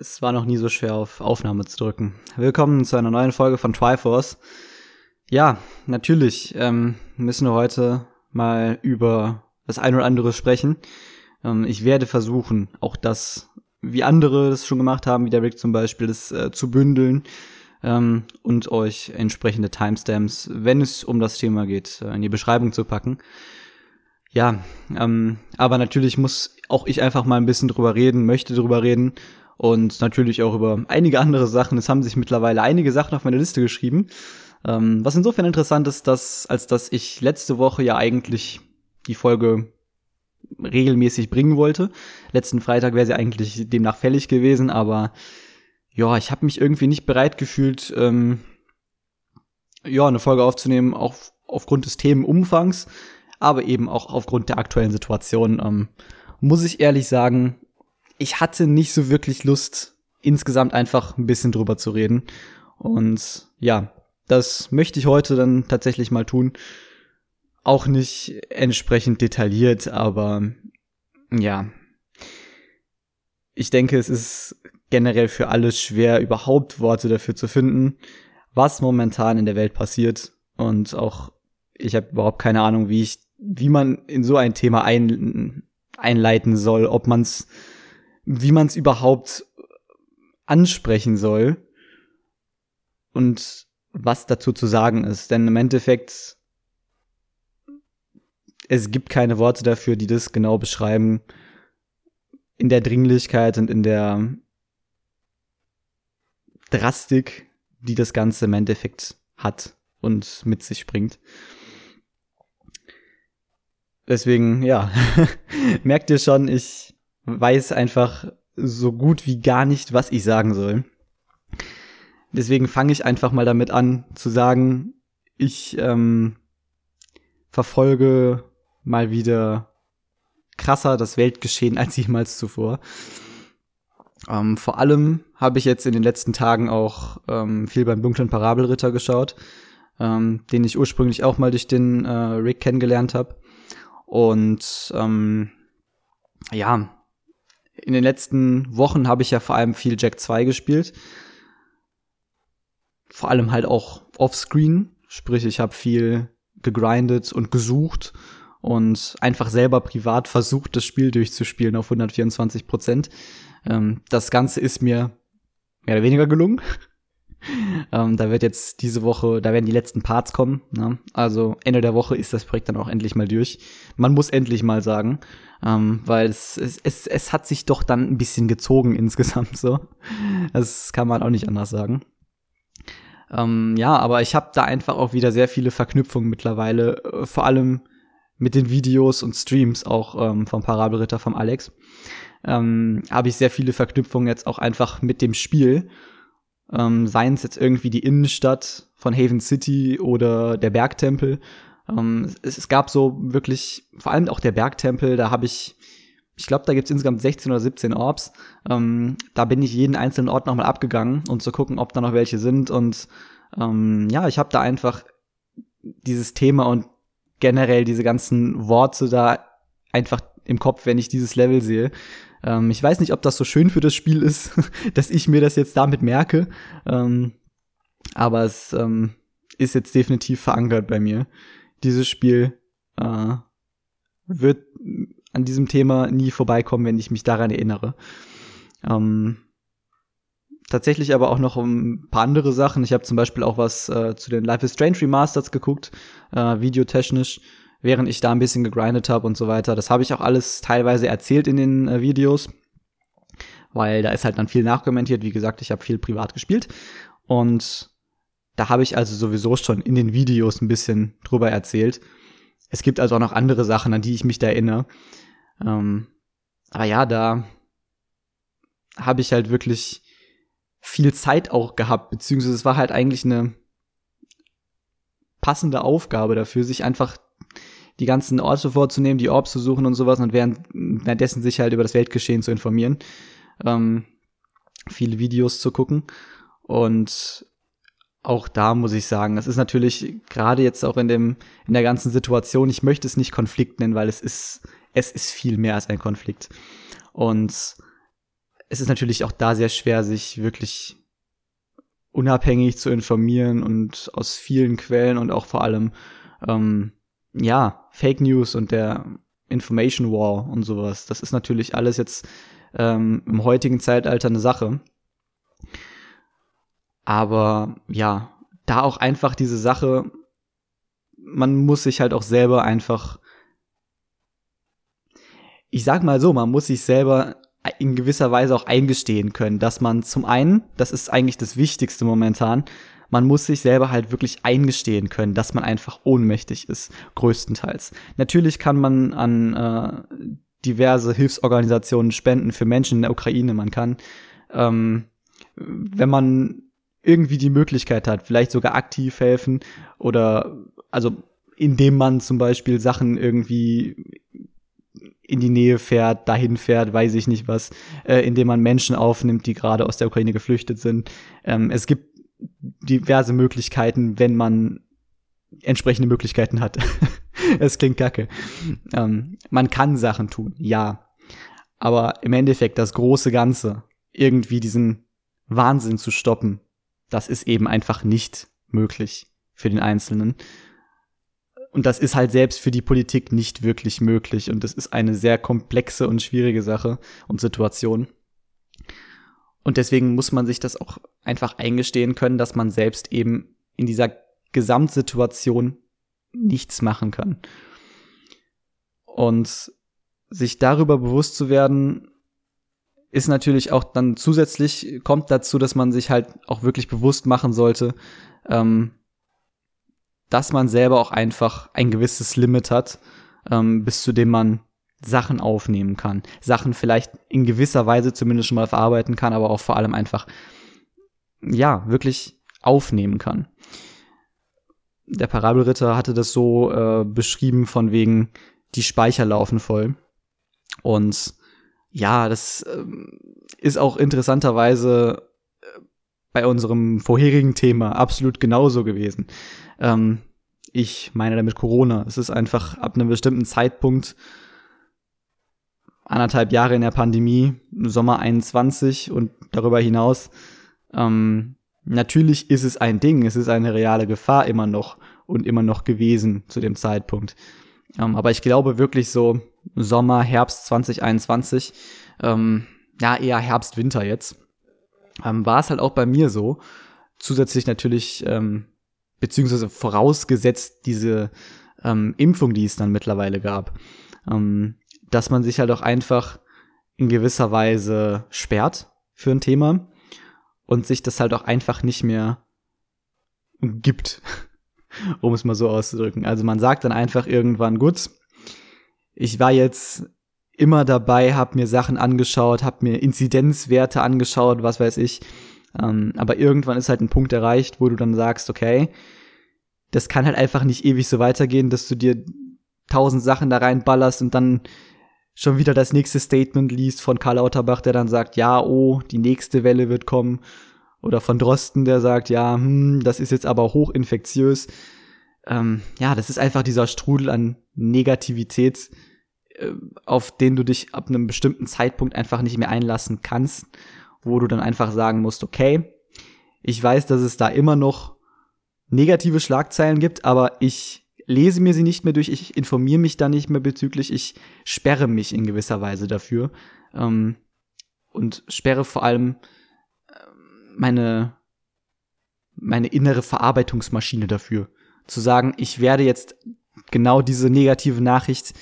Es war noch nie so schwer auf Aufnahme zu drücken. Willkommen zu einer neuen Folge von Triforce. Ja, natürlich ähm, müssen wir heute mal über das ein oder andere sprechen. Ähm, ich werde versuchen, auch das, wie andere das schon gemacht haben, wie der Rick zum Beispiel, das äh, zu bündeln ähm, und euch entsprechende Timestamps, wenn es um das Thema geht, äh, in die Beschreibung zu packen. Ja, ähm, aber natürlich muss auch ich einfach mal ein bisschen drüber reden, möchte drüber reden und natürlich auch über einige andere Sachen. Es haben sich mittlerweile einige Sachen auf meine Liste geschrieben. Ähm, was insofern interessant ist, dass, als dass ich letzte Woche ja eigentlich die Folge regelmäßig bringen wollte. Letzten Freitag wäre sie eigentlich demnach fällig gewesen, aber ja, ich habe mich irgendwie nicht bereit gefühlt, ähm, ja, eine Folge aufzunehmen, auch aufgrund des Themenumfangs, aber eben auch aufgrund der aktuellen Situation. Ähm, muss ich ehrlich sagen, ich hatte nicht so wirklich Lust, insgesamt einfach ein bisschen drüber zu reden. Und ja, das möchte ich heute dann tatsächlich mal tun. Auch nicht entsprechend detailliert, aber ja. Ich denke, es ist generell für alles schwer, überhaupt Worte dafür zu finden, was momentan in der Welt passiert. Und auch ich habe überhaupt keine Ahnung, wie ich, wie man in so ein Thema ein, einleiten soll, ob man es wie man es überhaupt ansprechen soll und was dazu zu sagen ist. Denn im Endeffekt, es gibt keine Worte dafür, die das genau beschreiben. In der Dringlichkeit und in der Drastik, die das Ganze im Endeffekt hat und mit sich bringt. Deswegen, ja, merkt ihr schon, ich weiß einfach so gut wie gar nicht, was ich sagen soll. Deswegen fange ich einfach mal damit an zu sagen, ich ähm, verfolge mal wieder krasser das Weltgeschehen als jemals zuvor. Ähm, vor allem habe ich jetzt in den letzten Tagen auch ähm, viel beim dunklen Parabelritter geschaut, ähm, den ich ursprünglich auch mal durch den äh, Rick kennengelernt habe. Und ähm, ja, in den letzten Wochen habe ich ja vor allem viel Jack 2 gespielt. Vor allem halt auch offscreen. Sprich, ich habe viel gegrindet und gesucht und einfach selber privat versucht, das Spiel durchzuspielen auf 124 Prozent. Ähm, das Ganze ist mir mehr oder weniger gelungen. ähm, da wird jetzt diese Woche, da werden die letzten Parts kommen. Ne? Also Ende der Woche ist das Projekt dann auch endlich mal durch. Man muss endlich mal sagen, ähm, weil es, es, es, es hat sich doch dann ein bisschen gezogen insgesamt so. Das kann man auch nicht anders sagen. Ähm, ja, aber ich habe da einfach auch wieder sehr viele Verknüpfungen mittlerweile, äh, vor allem mit den Videos und Streams auch ähm, vom Parabelritter vom Alex. Ähm, habe ich sehr viele Verknüpfungen jetzt auch einfach mit dem Spiel ähm, seien es jetzt irgendwie die Innenstadt von Haven City oder der Bergtempel. Ähm, es, es, gab so wirklich, vor allem auch der Bergtempel, da habe ich, ich glaube, da gibt's insgesamt 16 oder 17 Orbs. Ähm, da bin ich jeden einzelnen Ort nochmal abgegangen, um zu gucken, ob da noch welche sind. Und ähm, ja, ich habe da einfach dieses Thema und generell diese ganzen Worte da einfach im Kopf, wenn ich dieses Level sehe. Ähm, ich weiß nicht, ob das so schön für das Spiel ist, dass ich mir das jetzt damit merke. Ähm, aber es ähm, ist jetzt definitiv verankert bei mir. Dieses Spiel äh, wird an diesem Thema nie vorbeikommen, wenn ich mich daran erinnere. Ähm, tatsächlich aber auch noch ein paar andere Sachen. Ich habe zum Beispiel auch was äh, zu den Life is Strange Remasters geguckt, äh, videotechnisch während ich da ein bisschen gegrindet habe und so weiter. Das habe ich auch alles teilweise erzählt in den äh, Videos, weil da ist halt dann viel nachkommentiert. Wie gesagt, ich habe viel privat gespielt und da habe ich also sowieso schon in den Videos ein bisschen drüber erzählt. Es gibt also auch noch andere Sachen, an die ich mich da erinnere. Ähm, aber ja, da habe ich halt wirklich viel Zeit auch gehabt, beziehungsweise es war halt eigentlich eine passende Aufgabe dafür, sich einfach die ganzen Orte vorzunehmen, die Orbs zu suchen und sowas und während, währenddessen sich halt über das Weltgeschehen zu informieren, ähm, viele Videos zu gucken. Und auch da muss ich sagen, das ist natürlich gerade jetzt auch in dem in der ganzen Situation, ich möchte es nicht Konflikt nennen, weil es ist es ist viel mehr als ein Konflikt. Und es ist natürlich auch da sehr schwer, sich wirklich unabhängig zu informieren und aus vielen Quellen und auch vor allem ähm, ja Fake News und der Information War und sowas. Das ist natürlich alles jetzt ähm, im heutigen Zeitalter eine Sache. Aber ja, da auch einfach diese Sache, man muss sich halt auch selber einfach, ich sag mal so, man muss sich selber in gewisser Weise auch eingestehen können, dass man zum einen, das ist eigentlich das Wichtigste momentan, man muss sich selber halt wirklich eingestehen können, dass man einfach ohnmächtig ist, größtenteils. Natürlich kann man an äh, diverse Hilfsorganisationen spenden für Menschen in der Ukraine. Man kann, ähm, wenn man irgendwie die Möglichkeit hat, vielleicht sogar aktiv helfen oder also indem man zum Beispiel Sachen irgendwie in die Nähe fährt, dahin fährt, weiß ich nicht was, äh, indem man Menschen aufnimmt, die gerade aus der Ukraine geflüchtet sind. Ähm, es gibt diverse Möglichkeiten, wenn man entsprechende Möglichkeiten hat. es klingt kacke. Ähm, man kann Sachen tun, ja. Aber im Endeffekt das große Ganze, irgendwie diesen Wahnsinn zu stoppen, das ist eben einfach nicht möglich für den Einzelnen. Und das ist halt selbst für die Politik nicht wirklich möglich. Und das ist eine sehr komplexe und schwierige Sache und Situation. Und deswegen muss man sich das auch einfach eingestehen können, dass man selbst eben in dieser Gesamtsituation nichts machen kann. Und sich darüber bewusst zu werden, ist natürlich auch dann zusätzlich, kommt dazu, dass man sich halt auch wirklich bewusst machen sollte, ähm, dass man selber auch einfach ein gewisses Limit hat, ähm, bis zu dem man Sachen aufnehmen kann. Sachen vielleicht in gewisser Weise zumindest schon mal verarbeiten kann, aber auch vor allem einfach, ja, wirklich aufnehmen kann. Der Parabelritter hatte das so äh, beschrieben von wegen, die Speicher laufen voll. Und ja, das äh, ist auch interessanterweise äh, bei unserem vorherigen Thema absolut genauso gewesen. Ähm, ich meine damit Corona. Es ist einfach ab einem bestimmten Zeitpunkt anderthalb Jahre in der Pandemie, Sommer 21 und darüber hinaus. Ähm, natürlich ist es ein Ding, es ist eine reale Gefahr immer noch und immer noch gewesen zu dem Zeitpunkt. Ähm, aber ich glaube wirklich so Sommer, Herbst 2021, ähm, ja eher Herbst, Winter jetzt, ähm, war es halt auch bei mir so. Zusätzlich natürlich, ähm, beziehungsweise vorausgesetzt diese ähm, Impfung, die es dann mittlerweile gab. Ähm, dass man sich halt auch einfach in gewisser Weise sperrt für ein Thema und sich das halt auch einfach nicht mehr gibt, um es mal so auszudrücken. Also man sagt dann einfach irgendwann, gut, ich war jetzt immer dabei, habe mir Sachen angeschaut, habe mir Inzidenzwerte angeschaut, was weiß ich. Ähm, aber irgendwann ist halt ein Punkt erreicht, wo du dann sagst, okay, das kann halt einfach nicht ewig so weitergehen, dass du dir tausend Sachen da reinballerst und dann schon wieder das nächste Statement liest von Karl Lauterbach, der dann sagt, ja, oh, die nächste Welle wird kommen. Oder von Drosten, der sagt, ja, hm, das ist jetzt aber hochinfektiös. Ähm, ja, das ist einfach dieser Strudel an Negativität, äh, auf den du dich ab einem bestimmten Zeitpunkt einfach nicht mehr einlassen kannst, wo du dann einfach sagen musst, okay, ich weiß, dass es da immer noch negative Schlagzeilen gibt, aber ich lese mir sie nicht mehr durch, ich informiere mich da nicht mehr bezüglich, ich sperre mich in gewisser Weise dafür ähm, und sperre vor allem äh, meine meine innere Verarbeitungsmaschine dafür. Zu sagen, ich werde jetzt genau diese negative Nachricht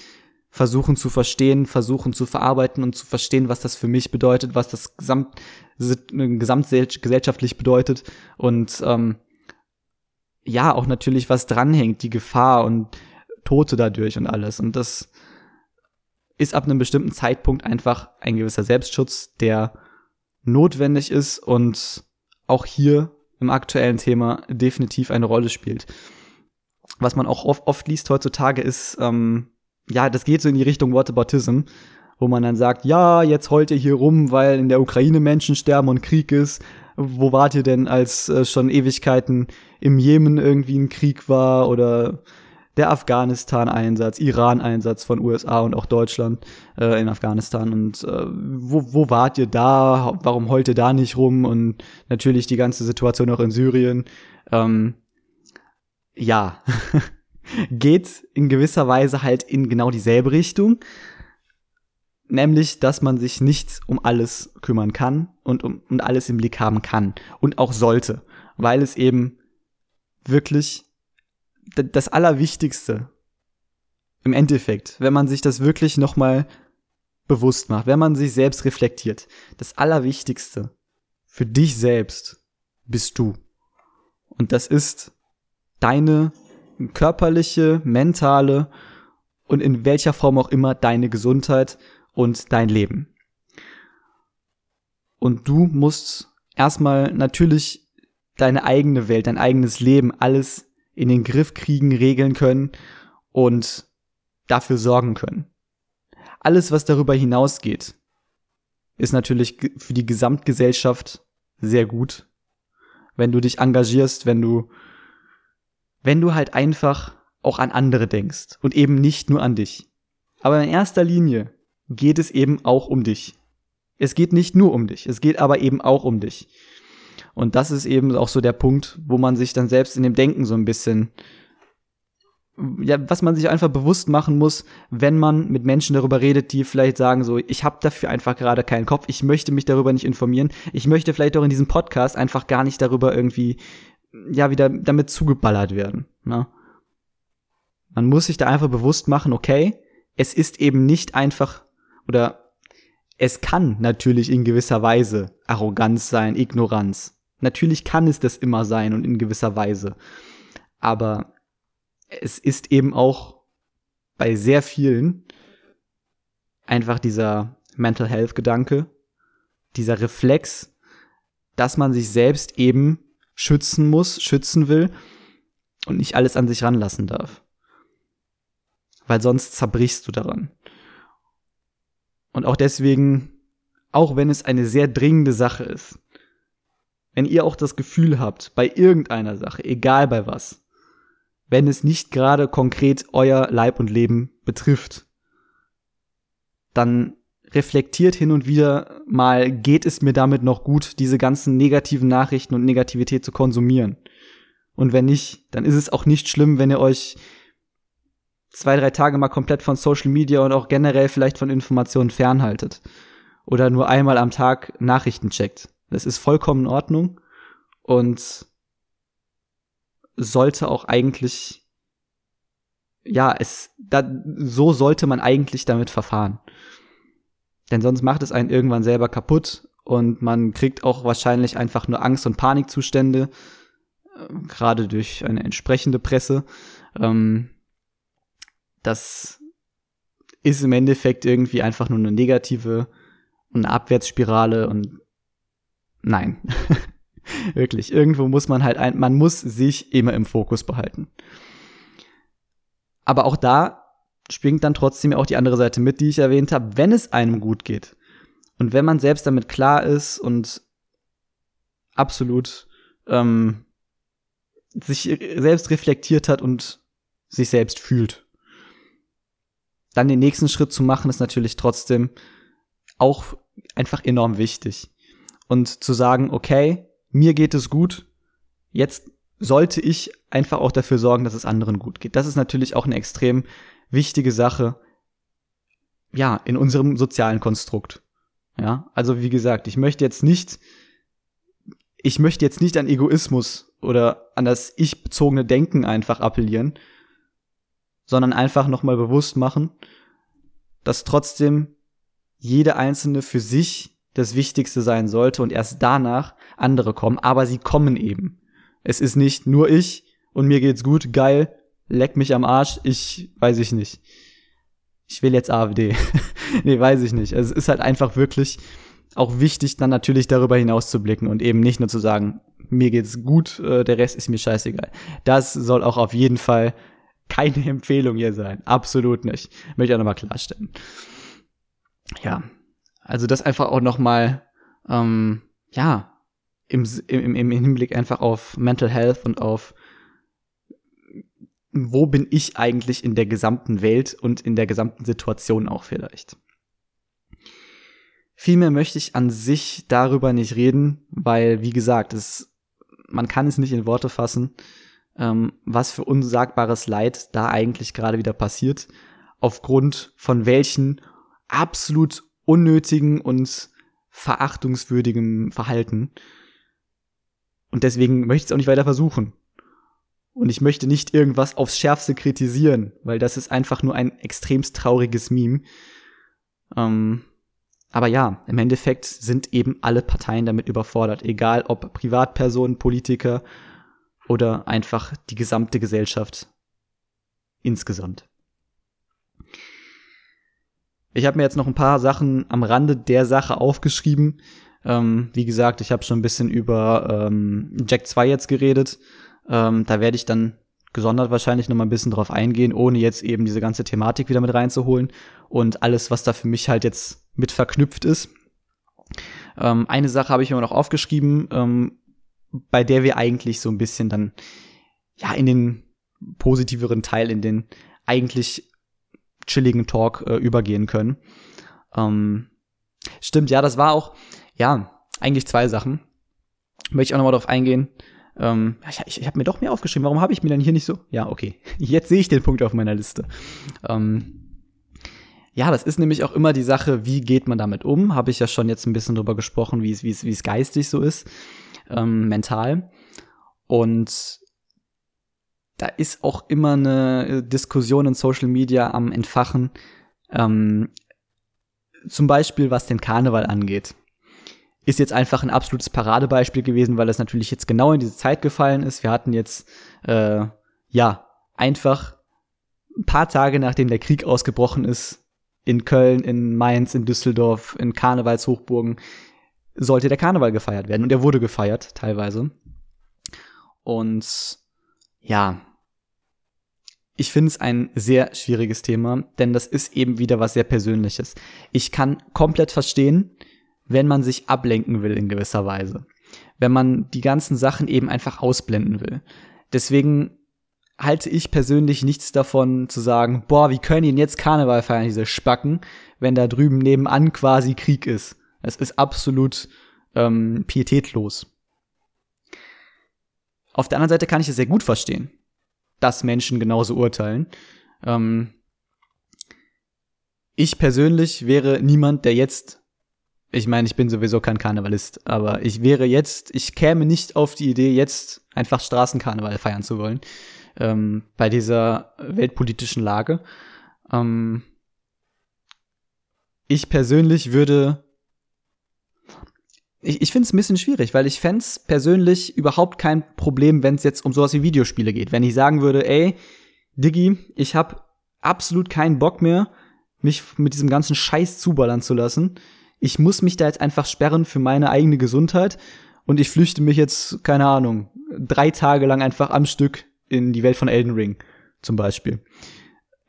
versuchen zu verstehen, versuchen zu verarbeiten und zu verstehen, was das für mich bedeutet, was das gesamt, gesamtgesellschaftlich bedeutet und ähm, ja auch natürlich was dranhängt, die Gefahr und Tote dadurch und alles. Und das ist ab einem bestimmten Zeitpunkt einfach ein gewisser Selbstschutz, der notwendig ist und auch hier im aktuellen Thema definitiv eine Rolle spielt. Was man auch oft, oft liest heutzutage ist, ähm, ja, das geht so in die Richtung Whataboutism, wo man dann sagt, ja, jetzt heult ihr hier rum, weil in der Ukraine Menschen sterben und Krieg ist wo wart ihr denn, als äh, schon Ewigkeiten im Jemen irgendwie ein Krieg war oder der Afghanistan-Einsatz, Iran-Einsatz von USA und auch Deutschland äh, in Afghanistan. Und äh, wo, wo wart ihr da? Warum heult ihr da nicht rum? Und natürlich die ganze Situation auch in Syrien. Ähm, ja, geht in gewisser Weise halt in genau dieselbe Richtung. Nämlich, dass man sich nicht um alles kümmern kann und um und alles im Blick haben kann und auch sollte, weil es eben wirklich das Allerwichtigste im Endeffekt, wenn man sich das wirklich nochmal bewusst macht, wenn man sich selbst reflektiert, das Allerwichtigste für dich selbst bist du. Und das ist deine körperliche, mentale und in welcher Form auch immer deine Gesundheit und dein Leben. Und du musst erstmal natürlich deine eigene Welt, dein eigenes Leben, alles in den Griff kriegen, regeln können und dafür sorgen können. Alles, was darüber hinausgeht, ist natürlich für die Gesamtgesellschaft sehr gut. Wenn du dich engagierst, wenn du, wenn du halt einfach auch an andere denkst und eben nicht nur an dich. Aber in erster Linie geht es eben auch um dich. Es geht nicht nur um dich, es geht aber eben auch um dich. Und das ist eben auch so der Punkt, wo man sich dann selbst in dem Denken so ein bisschen, ja, was man sich einfach bewusst machen muss, wenn man mit Menschen darüber redet, die vielleicht sagen so, ich habe dafür einfach gerade keinen Kopf, ich möchte mich darüber nicht informieren, ich möchte vielleicht auch in diesem Podcast einfach gar nicht darüber irgendwie, ja, wieder damit zugeballert werden. Ne? Man muss sich da einfach bewusst machen, okay, es ist eben nicht einfach oder es kann natürlich in gewisser Weise Arroganz sein, Ignoranz. Natürlich kann es das immer sein und in gewisser Weise. Aber es ist eben auch bei sehr vielen einfach dieser Mental Health Gedanke, dieser Reflex, dass man sich selbst eben schützen muss, schützen will und nicht alles an sich ranlassen darf. Weil sonst zerbrichst du daran. Und auch deswegen, auch wenn es eine sehr dringende Sache ist, wenn ihr auch das Gefühl habt, bei irgendeiner Sache, egal bei was, wenn es nicht gerade konkret euer Leib und Leben betrifft, dann reflektiert hin und wieder mal, geht es mir damit noch gut, diese ganzen negativen Nachrichten und Negativität zu konsumieren. Und wenn nicht, dann ist es auch nicht schlimm, wenn ihr euch zwei, drei Tage mal komplett von Social Media und auch generell vielleicht von Informationen fernhaltet. Oder nur einmal am Tag Nachrichten checkt. Das ist vollkommen in Ordnung und sollte auch eigentlich, ja, es, da, so sollte man eigentlich damit verfahren. Denn sonst macht es einen irgendwann selber kaputt und man kriegt auch wahrscheinlich einfach nur Angst- und Panikzustände, äh, gerade durch eine entsprechende Presse. Ähm, das ist im Endeffekt irgendwie einfach nur eine negative und eine Abwärtsspirale und nein. Wirklich, irgendwo muss man halt ein, man muss sich immer im Fokus behalten. Aber auch da springt dann trotzdem auch die andere Seite mit, die ich erwähnt habe, wenn es einem gut geht. Und wenn man selbst damit klar ist und absolut ähm, sich selbst reflektiert hat und sich selbst fühlt. Dann den nächsten Schritt zu machen, ist natürlich trotzdem auch einfach enorm wichtig. Und zu sagen, okay, mir geht es gut, jetzt sollte ich einfach auch dafür sorgen, dass es anderen gut geht. Das ist natürlich auch eine extrem wichtige Sache, ja, in unserem sozialen Konstrukt. Ja, also wie gesagt, ich möchte jetzt nicht, ich möchte jetzt nicht an Egoismus oder an das ich-bezogene Denken einfach appellieren, sondern einfach nochmal bewusst machen, dass trotzdem jede einzelne für sich das Wichtigste sein sollte und erst danach andere kommen, aber sie kommen eben. Es ist nicht nur ich und mir geht's gut, geil, leck mich am Arsch, ich weiß ich nicht. Ich will jetzt AfD. nee, weiß ich nicht. Also es ist halt einfach wirklich auch wichtig, dann natürlich darüber hinaus zu blicken und eben nicht nur zu sagen, mir geht's gut, äh, der Rest ist mir scheißegal. Das soll auch auf jeden Fall keine Empfehlung hier sein. Absolut nicht. Möchte ich auch nochmal klarstellen. Ja. Also das einfach auch nochmal, ähm, ja, im, im, im Hinblick einfach auf Mental Health und auf wo bin ich eigentlich in der gesamten Welt und in der gesamten Situation auch vielleicht. Vielmehr möchte ich an sich darüber nicht reden, weil, wie gesagt, es, man kann es nicht in Worte fassen, ähm, was für unsagbares Leid da eigentlich gerade wieder passiert, aufgrund von welchen absolut unnötigen und verachtungswürdigem Verhalten. Und deswegen möchte ich es auch nicht weiter versuchen. Und ich möchte nicht irgendwas aufs Schärfste kritisieren, weil das ist einfach nur ein extremst trauriges Meme. Ähm, aber ja, im Endeffekt sind eben alle Parteien damit überfordert, egal ob Privatpersonen, Politiker oder einfach die gesamte Gesellschaft insgesamt. Ich habe mir jetzt noch ein paar Sachen am Rande der Sache aufgeschrieben. Ähm, wie gesagt, ich habe schon ein bisschen über ähm, Jack 2 jetzt geredet. Ähm, da werde ich dann gesondert wahrscheinlich noch mal ein bisschen drauf eingehen, ohne jetzt eben diese ganze Thematik wieder mit reinzuholen und alles, was da für mich halt jetzt mit verknüpft ist. Ähm, eine Sache habe ich mir noch aufgeschrieben, ähm, bei der wir eigentlich so ein bisschen dann ja in den positiveren Teil, in den eigentlich chilligen Talk äh, übergehen können. Ähm, stimmt, ja, das war auch, ja, eigentlich zwei Sachen. Möchte ich auch noch mal drauf eingehen. Ähm, ich ich, ich habe mir doch mehr aufgeschrieben. Warum habe ich mir dann hier nicht so? Ja, okay. Jetzt sehe ich den Punkt auf meiner Liste. Ähm, ja, das ist nämlich auch immer die Sache, wie geht man damit um? Habe ich ja schon jetzt ein bisschen drüber gesprochen, wie es, wie es, wie es geistig so ist, ähm, mental. Und da ist auch immer eine Diskussion in Social Media am Entfachen. Ähm, zum Beispiel, was den Karneval angeht ist jetzt einfach ein absolutes Paradebeispiel gewesen, weil es natürlich jetzt genau in diese Zeit gefallen ist. Wir hatten jetzt, äh, ja, einfach ein paar Tage nachdem der Krieg ausgebrochen ist, in Köln, in Mainz, in Düsseldorf, in Karnevalshochburgen, sollte der Karneval gefeiert werden. Und er wurde gefeiert, teilweise. Und ja, ich finde es ein sehr schwieriges Thema, denn das ist eben wieder was sehr Persönliches. Ich kann komplett verstehen, wenn man sich ablenken will in gewisser Weise. Wenn man die ganzen Sachen eben einfach ausblenden will. Deswegen halte ich persönlich nichts davon zu sagen, boah, wie können ihn jetzt Karneval feiern, diese Spacken, wenn da drüben nebenan quasi Krieg ist. Es ist absolut ähm, pietätlos. Auf der anderen Seite kann ich es sehr gut verstehen, dass Menschen genauso urteilen. Ähm, ich persönlich wäre niemand, der jetzt ich meine, ich bin sowieso kein Karnevalist, aber ich wäre jetzt, ich käme nicht auf die Idee, jetzt einfach Straßenkarneval feiern zu wollen, ähm, bei dieser weltpolitischen Lage. Ähm, ich persönlich würde, ich, ich finde es ein bisschen schwierig, weil ich fände persönlich überhaupt kein Problem, wenn es jetzt um sowas wie Videospiele geht. Wenn ich sagen würde, ey, Diggi, ich habe absolut keinen Bock mehr, mich mit diesem ganzen Scheiß zuballern zu lassen ich muss mich da jetzt einfach sperren für meine eigene Gesundheit und ich flüchte mich jetzt, keine Ahnung, drei Tage lang einfach am Stück in die Welt von Elden Ring zum Beispiel.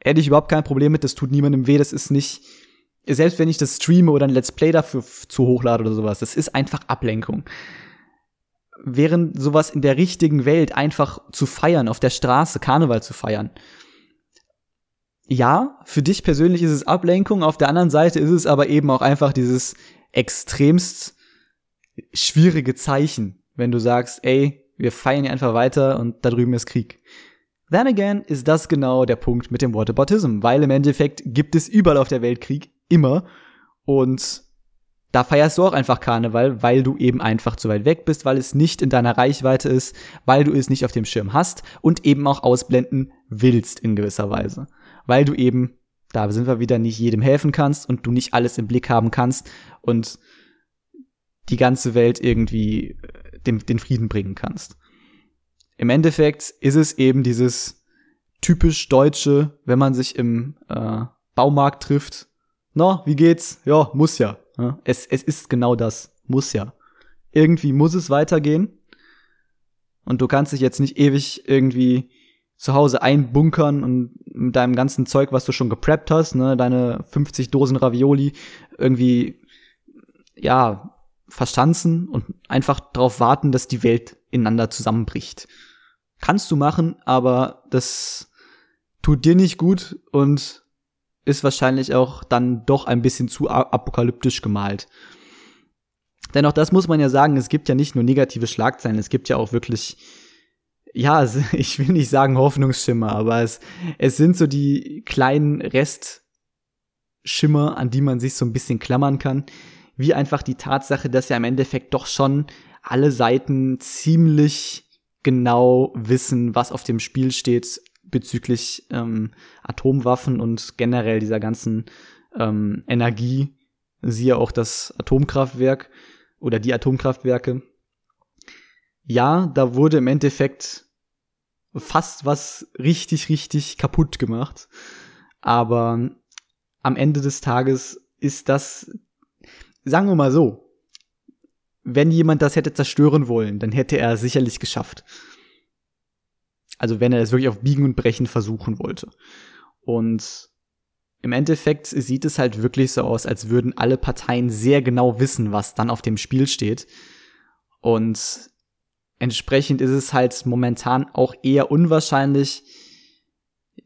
Hätte ich überhaupt kein Problem mit, das tut niemandem weh, das ist nicht, selbst wenn ich das streame oder ein Let's Play dafür zu hochlade oder sowas, das ist einfach Ablenkung. Während sowas in der richtigen Welt einfach zu feiern, auf der Straße Karneval zu feiern, ja, für dich persönlich ist es Ablenkung, auf der anderen Seite ist es aber eben auch einfach dieses extremst schwierige Zeichen, wenn du sagst, ey, wir feiern hier einfach weiter und da drüben ist Krieg. Then again ist das genau der Punkt mit dem Whataboutism, weil im Endeffekt gibt es überall auf der Welt Krieg, immer. Und da feierst du auch einfach Karneval, weil du eben einfach zu weit weg bist, weil es nicht in deiner Reichweite ist, weil du es nicht auf dem Schirm hast und eben auch ausblenden willst in gewisser Weise weil du eben, da sind wir wieder, nicht jedem helfen kannst und du nicht alles im Blick haben kannst und die ganze Welt irgendwie äh, den, den Frieden bringen kannst. Im Endeffekt ist es eben dieses typisch Deutsche, wenn man sich im äh, Baumarkt trifft. Na, wie geht's? Ja, muss ja. Es, es ist genau das. Muss ja. Irgendwie muss es weitergehen. Und du kannst dich jetzt nicht ewig irgendwie zu Hause einbunkern und mit deinem ganzen Zeug, was du schon gepreppt hast, ne, deine 50 Dosen Ravioli irgendwie, ja, verstanzen und einfach darauf warten, dass die Welt ineinander zusammenbricht. Kannst du machen, aber das tut dir nicht gut und ist wahrscheinlich auch dann doch ein bisschen zu apokalyptisch gemalt. Dennoch, das muss man ja sagen, es gibt ja nicht nur negative Schlagzeilen, es gibt ja auch wirklich, ja, ich will nicht sagen Hoffnungsschimmer, aber es, es sind so die kleinen Restschimmer, an die man sich so ein bisschen klammern kann, wie einfach die Tatsache, dass ja im Endeffekt doch schon alle Seiten ziemlich genau wissen, was auf dem Spiel steht bezüglich ähm, Atomwaffen und generell dieser ganzen ähm, Energie, siehe auch das Atomkraftwerk oder die Atomkraftwerke. Ja, da wurde im Endeffekt fast was richtig, richtig kaputt gemacht. Aber am Ende des Tages ist das, sagen wir mal so, wenn jemand das hätte zerstören wollen, dann hätte er sicherlich geschafft. Also wenn er es wirklich auf Biegen und Brechen versuchen wollte. Und im Endeffekt sieht es halt wirklich so aus, als würden alle Parteien sehr genau wissen, was dann auf dem Spiel steht. Und entsprechend ist es halt momentan auch eher unwahrscheinlich,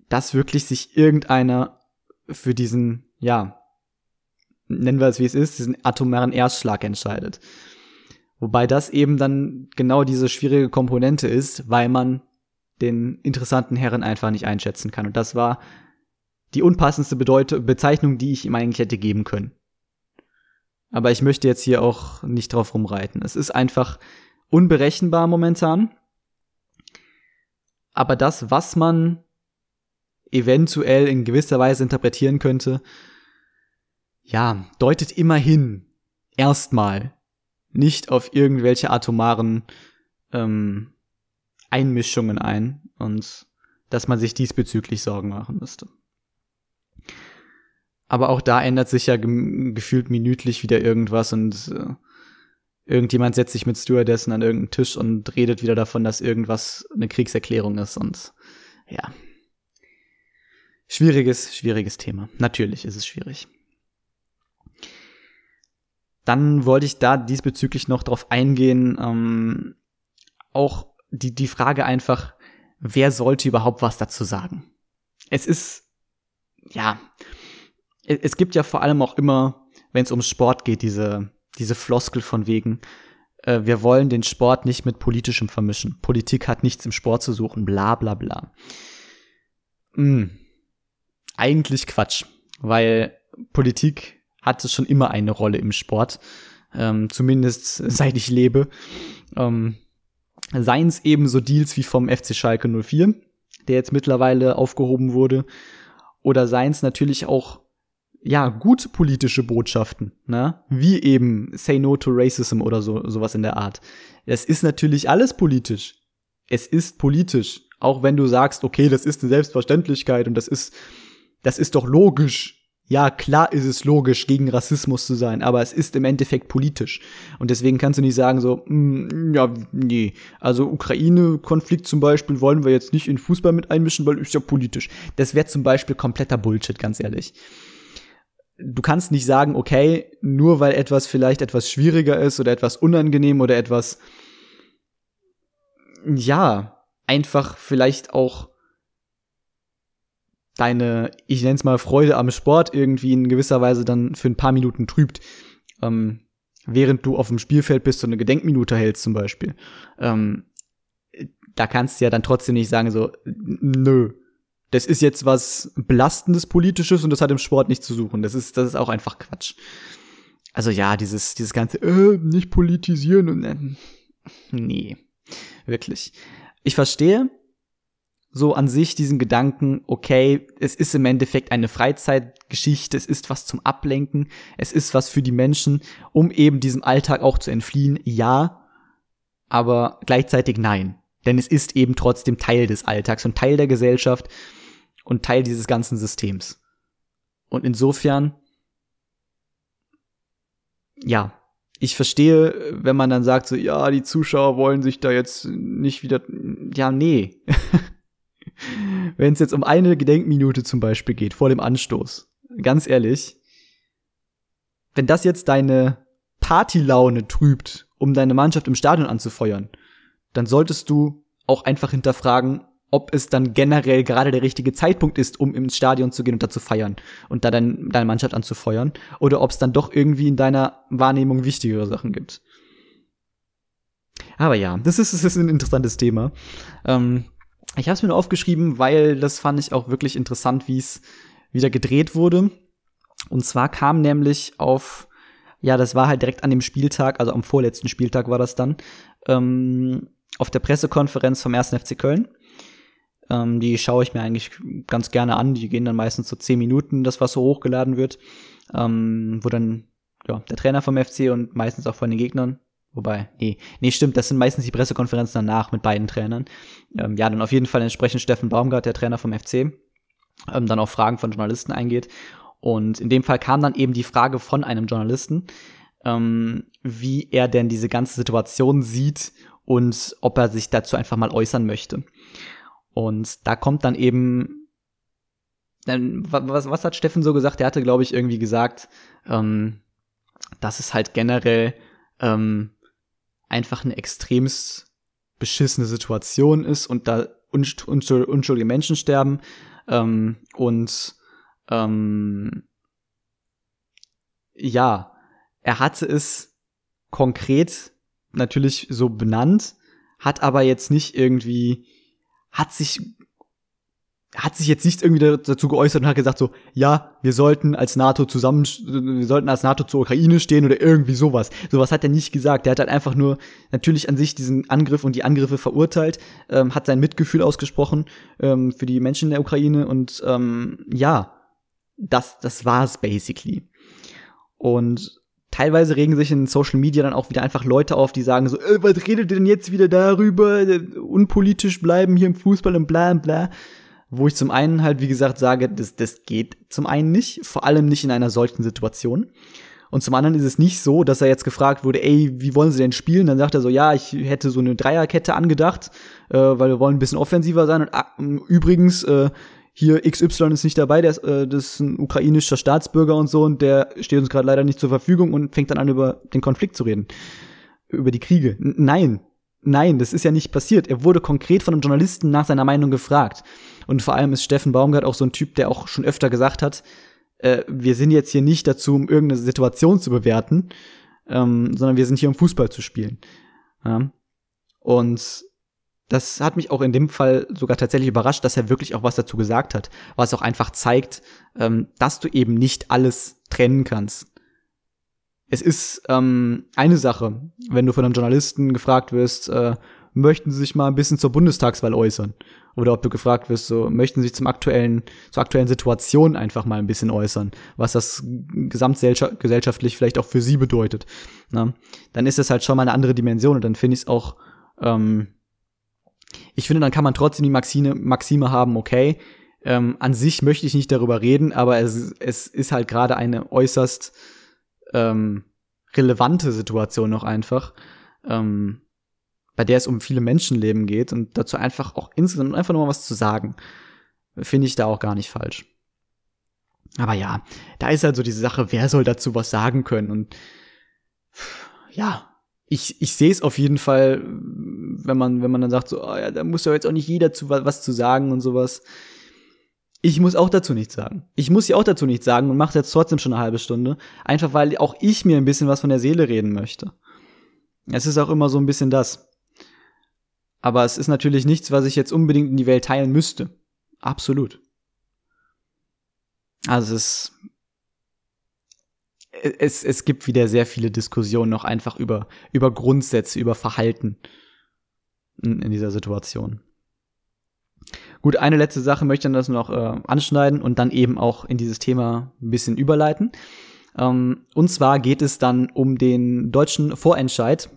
dass wirklich sich irgendeiner für diesen, ja, nennen wir es wie es ist, diesen atomaren Erstschlag entscheidet. Wobei das eben dann genau diese schwierige Komponente ist, weil man den interessanten Herren einfach nicht einschätzen kann. Und das war die unpassendste Bedeut Bezeichnung, die ich ihm eigentlich hätte geben können. Aber ich möchte jetzt hier auch nicht drauf rumreiten. Es ist einfach unberechenbar momentan. Aber das, was man eventuell in gewisser Weise interpretieren könnte, ja, deutet immerhin erstmal nicht auf irgendwelche atomaren ähm, Einmischungen ein und dass man sich diesbezüglich Sorgen machen müsste. Aber auch da ändert sich ja ge gefühlt minütlich wieder irgendwas und äh, irgendjemand setzt sich mit Stewardessen an irgendeinen Tisch und redet wieder davon, dass irgendwas eine Kriegserklärung ist und ja. Schwieriges, schwieriges Thema. Natürlich ist es schwierig. Dann wollte ich da diesbezüglich noch drauf eingehen, ähm, auch die, die Frage einfach, wer sollte überhaupt was dazu sagen? Es ist, ja, es gibt ja vor allem auch immer, wenn es um Sport geht, diese, diese Floskel von wegen, äh, wir wollen den Sport nicht mit politischem vermischen. Politik hat nichts im Sport zu suchen, bla bla bla. Hm. Eigentlich Quatsch, weil Politik hatte schon immer eine Rolle im Sport, ähm, zumindest seit ich lebe. Ähm, Seien es eben so Deals wie vom FC Schalke 04, der jetzt mittlerweile aufgehoben wurde, oder seien es natürlich auch ja, gut politische Botschaften, ne? Wie eben Say No to Racism oder so, sowas in der Art. Es ist natürlich alles politisch. Es ist politisch. Auch wenn du sagst, okay, das ist eine Selbstverständlichkeit und das ist, das ist doch logisch. Ja, klar ist es logisch, gegen Rassismus zu sein, aber es ist im Endeffekt politisch. Und deswegen kannst du nicht sagen so, mm, ja, nee, also Ukraine-Konflikt zum Beispiel wollen wir jetzt nicht in Fußball mit einmischen, weil ist ja politisch. Das wäre zum Beispiel kompletter Bullshit, ganz ehrlich. Du kannst nicht sagen, okay, nur weil etwas vielleicht etwas schwieriger ist oder etwas unangenehm oder etwas, ja, einfach vielleicht auch deine, ich nenne es mal, Freude am Sport irgendwie in gewisser Weise dann für ein paar Minuten trübt. Ähm, während du auf dem Spielfeld bist und eine Gedenkminute hältst zum Beispiel. Ähm, da kannst du ja dann trotzdem nicht sagen so, nö, das ist jetzt was belastendes politisches und das hat im Sport nichts zu suchen. Das ist, das ist auch einfach Quatsch. Also ja, dieses, dieses ganze, äh, nicht politisieren und, äh, nee, wirklich. Ich verstehe, so an sich diesen Gedanken, okay, es ist im Endeffekt eine Freizeitgeschichte, es ist was zum Ablenken, es ist was für die Menschen, um eben diesem Alltag auch zu entfliehen, ja, aber gleichzeitig nein. Denn es ist eben trotzdem Teil des Alltags und Teil der Gesellschaft und Teil dieses ganzen Systems. Und insofern, ja, ich verstehe, wenn man dann sagt so, ja, die Zuschauer wollen sich da jetzt nicht wieder, ja, nee. Wenn es jetzt um eine Gedenkminute zum Beispiel geht, vor dem Anstoß, ganz ehrlich, wenn das jetzt deine Partylaune trübt, um deine Mannschaft im Stadion anzufeuern, dann solltest du auch einfach hinterfragen, ob es dann generell gerade der richtige Zeitpunkt ist, um ins Stadion zu gehen und da zu feiern und da dein, deine Mannschaft anzufeuern, oder ob es dann doch irgendwie in deiner Wahrnehmung wichtigere Sachen gibt. Aber ja, das ist, das ist ein interessantes Thema. Ähm, ich habe es mir nur aufgeschrieben, weil das fand ich auch wirklich interessant, wie es wieder gedreht wurde. Und zwar kam nämlich auf, ja, das war halt direkt an dem Spieltag, also am vorletzten Spieltag war das dann, ähm, auf der Pressekonferenz vom 1. FC Köln. Ähm, die schaue ich mir eigentlich ganz gerne an. Die gehen dann meistens so zehn Minuten, das was so hochgeladen wird, ähm, wo dann ja, der Trainer vom FC und meistens auch von den Gegnern Wobei, nee, nee, stimmt, das sind meistens die Pressekonferenzen danach mit beiden Trainern. Ähm, ja, dann auf jeden Fall entsprechend Steffen Baumgart, der Trainer vom FC, ähm, dann auf Fragen von Journalisten eingeht. Und in dem Fall kam dann eben die Frage von einem Journalisten, ähm, wie er denn diese ganze Situation sieht und ob er sich dazu einfach mal äußern möchte. Und da kommt dann eben, was, was hat Steffen so gesagt? Er hatte, glaube ich, irgendwie gesagt, ähm, dass es halt generell ähm, einfach eine extremst beschissene Situation ist und da unschuldige Menschen sterben ähm, und ähm, ja, er hatte es konkret natürlich so benannt, hat aber jetzt nicht irgendwie, hat sich hat sich jetzt nicht irgendwie dazu geäußert und hat gesagt so, ja, wir sollten als NATO zusammen, wir sollten als NATO zur Ukraine stehen oder irgendwie sowas. Sowas hat er nicht gesagt. Er hat halt einfach nur natürlich an sich diesen Angriff und die Angriffe verurteilt, ähm, hat sein Mitgefühl ausgesprochen ähm, für die Menschen in der Ukraine und ähm, ja, das, das war's basically. Und teilweise regen sich in Social Media dann auch wieder einfach Leute auf, die sagen so, äh, was redet ihr denn jetzt wieder darüber, unpolitisch bleiben hier im Fußball und bla bla wo ich zum einen halt, wie gesagt, sage, das, das geht zum einen nicht, vor allem nicht in einer solchen Situation. Und zum anderen ist es nicht so, dass er jetzt gefragt wurde, ey, wie wollen sie denn spielen? Dann sagt er so, ja, ich hätte so eine Dreierkette angedacht, äh, weil wir wollen ein bisschen offensiver sein. Und ah, übrigens, äh, hier XY ist nicht dabei, der ist, äh, das ist ein ukrainischer Staatsbürger und so, und der steht uns gerade leider nicht zur Verfügung und fängt dann an, über den Konflikt zu reden. Über die Kriege. N nein, nein, das ist ja nicht passiert. Er wurde konkret von einem Journalisten nach seiner Meinung gefragt. Und vor allem ist Steffen Baumgart auch so ein Typ, der auch schon öfter gesagt hat, äh, wir sind jetzt hier nicht dazu, um irgendeine Situation zu bewerten, ähm, sondern wir sind hier, um Fußball zu spielen. Ja? Und das hat mich auch in dem Fall sogar tatsächlich überrascht, dass er wirklich auch was dazu gesagt hat, was auch einfach zeigt, ähm, dass du eben nicht alles trennen kannst. Es ist ähm, eine Sache, wenn du von einem Journalisten gefragt wirst, äh, möchten Sie sich mal ein bisschen zur Bundestagswahl äußern? Oder ob du gefragt wirst, so, möchten Sie sich zum aktuellen, zur aktuellen Situation einfach mal ein bisschen äußern, was das gesamtgesellschaftlich vielleicht auch für Sie bedeutet. Ne? Dann ist das halt schon mal eine andere Dimension und dann finde ich es auch, ähm, ich finde, dann kann man trotzdem die Maxine, Maxime haben, okay, ähm, an sich möchte ich nicht darüber reden, aber es, es ist halt gerade eine äußerst ähm, relevante Situation noch einfach. Ähm, bei der es um viele Menschenleben geht und dazu einfach auch insgesamt einfach nur mal was zu sagen, finde ich da auch gar nicht falsch. Aber ja, da ist halt so diese Sache, wer soll dazu was sagen können und ja, ich, ich sehe es auf jeden Fall, wenn man, wenn man dann sagt, so, oh ja, da muss ja jetzt auch nicht jeder zu was zu sagen und sowas. Ich muss auch dazu nichts sagen. Ich muss ja auch dazu nichts sagen und mache jetzt trotzdem schon eine halbe Stunde. Einfach weil auch ich mir ein bisschen was von der Seele reden möchte. Es ist auch immer so ein bisschen das. Aber es ist natürlich nichts, was ich jetzt unbedingt in die Welt teilen müsste. Absolut. Also es, es, es gibt wieder sehr viele Diskussionen noch einfach über, über Grundsätze, über Verhalten in, in dieser Situation. Gut, eine letzte Sache möchte ich dann das noch äh, anschneiden und dann eben auch in dieses Thema ein bisschen überleiten. Ähm, und zwar geht es dann um den deutschen Vorentscheid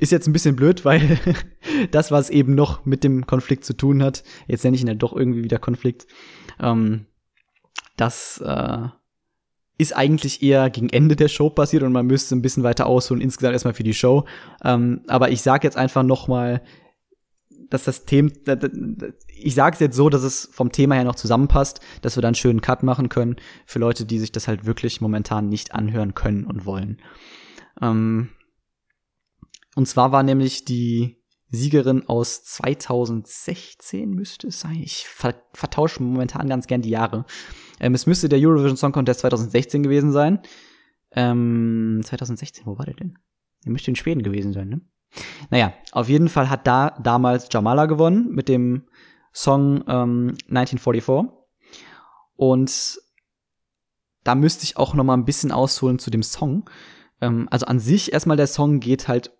ist jetzt ein bisschen blöd, weil das, was eben noch mit dem Konflikt zu tun hat, jetzt nenne ich ihn ja doch irgendwie wieder Konflikt, ähm, das äh, ist eigentlich eher gegen Ende der Show passiert und man müsste ein bisschen weiter ausholen, insgesamt erstmal für die Show. Ähm, aber ich sage jetzt einfach noch mal, dass das Thema, ich sage es jetzt so, dass es vom Thema her noch zusammenpasst, dass wir dann einen schönen Cut machen können für Leute, die sich das halt wirklich momentan nicht anhören können und wollen. Ähm, und zwar war nämlich die Siegerin aus 2016 müsste es sein. Ich ver vertausche momentan ganz gern die Jahre. Ähm, es müsste der Eurovision Song Contest 2016 gewesen sein. Ähm, 2016, wo war der denn? Der müsste in Schweden gewesen sein, ne? Naja, auf jeden Fall hat da damals Jamala gewonnen mit dem Song ähm, 1944. Und da müsste ich auch noch mal ein bisschen ausholen zu dem Song. Ähm, also an sich erstmal der Song geht halt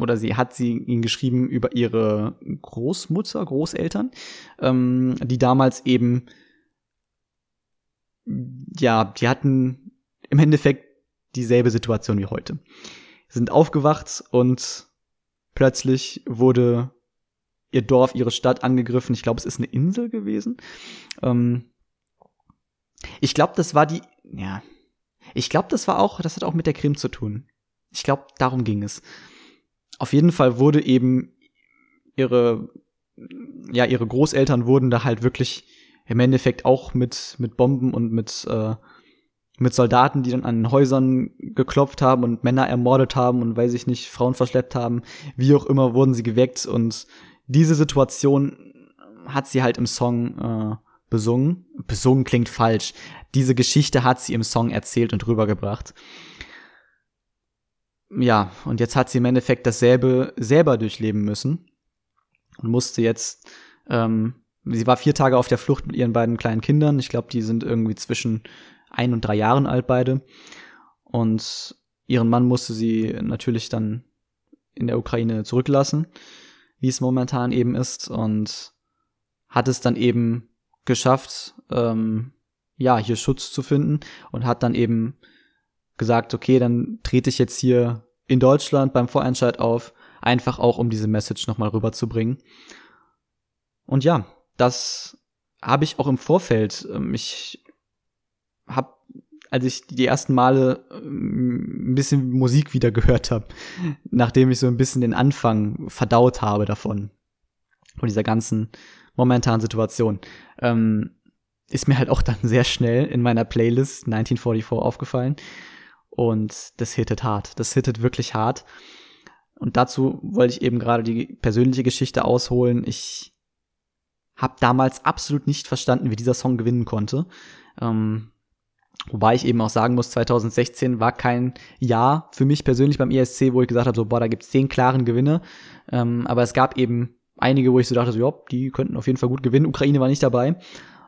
oder sie hat sie ihn geschrieben über ihre Großmutter, Großeltern, ähm, die damals eben, ja, die hatten im Endeffekt dieselbe Situation wie heute. Sind aufgewacht und plötzlich wurde ihr Dorf, ihre Stadt angegriffen. Ich glaube, es ist eine Insel gewesen. Ähm, ich glaube, das war die, ja, ich glaube, das war auch, das hat auch mit der Krim zu tun. Ich glaube, darum ging es auf jeden Fall wurde eben ihre, ja, ihre Großeltern wurden da halt wirklich im Endeffekt auch mit, mit Bomben und mit, äh, mit Soldaten, die dann an Häusern geklopft haben und Männer ermordet haben und weiß ich nicht, Frauen verschleppt haben, wie auch immer, wurden sie geweckt und diese Situation hat sie halt im Song äh, besungen. Besungen klingt falsch. Diese Geschichte hat sie im Song erzählt und rübergebracht ja, und jetzt hat sie im Endeffekt dasselbe selber durchleben müssen und musste jetzt, ähm, sie war vier Tage auf der Flucht mit ihren beiden kleinen Kindern. Ich glaube, die sind irgendwie zwischen ein und drei Jahren alt beide. Und ihren Mann musste sie natürlich dann in der Ukraine zurücklassen, wie es momentan eben ist. Und hat es dann eben geschafft, ähm, ja, hier Schutz zu finden und hat dann eben gesagt, okay, dann trete ich jetzt hier in Deutschland beim Vorentscheid auf, einfach auch um diese Message nochmal rüberzubringen. Und ja, das habe ich auch im Vorfeld. Ähm, ich habe, als ich die ersten Male ähm, ein bisschen Musik wieder gehört habe, nachdem ich so ein bisschen den Anfang verdaut habe davon, von dieser ganzen momentanen Situation, ähm, ist mir halt auch dann sehr schnell in meiner Playlist 1944 aufgefallen. Und das hittet hart. Das hittet wirklich hart. Und dazu wollte ich eben gerade die persönliche Geschichte ausholen. Ich habe damals absolut nicht verstanden, wie dieser Song gewinnen konnte. Ähm, wobei ich eben auch sagen muss, 2016 war kein Jahr für mich persönlich beim ESC, wo ich gesagt habe, so, boah, da gibt's zehn klaren Gewinne. Ähm, aber es gab eben einige, wo ich so dachte, so, ja, die könnten auf jeden Fall gut gewinnen. Ukraine war nicht dabei.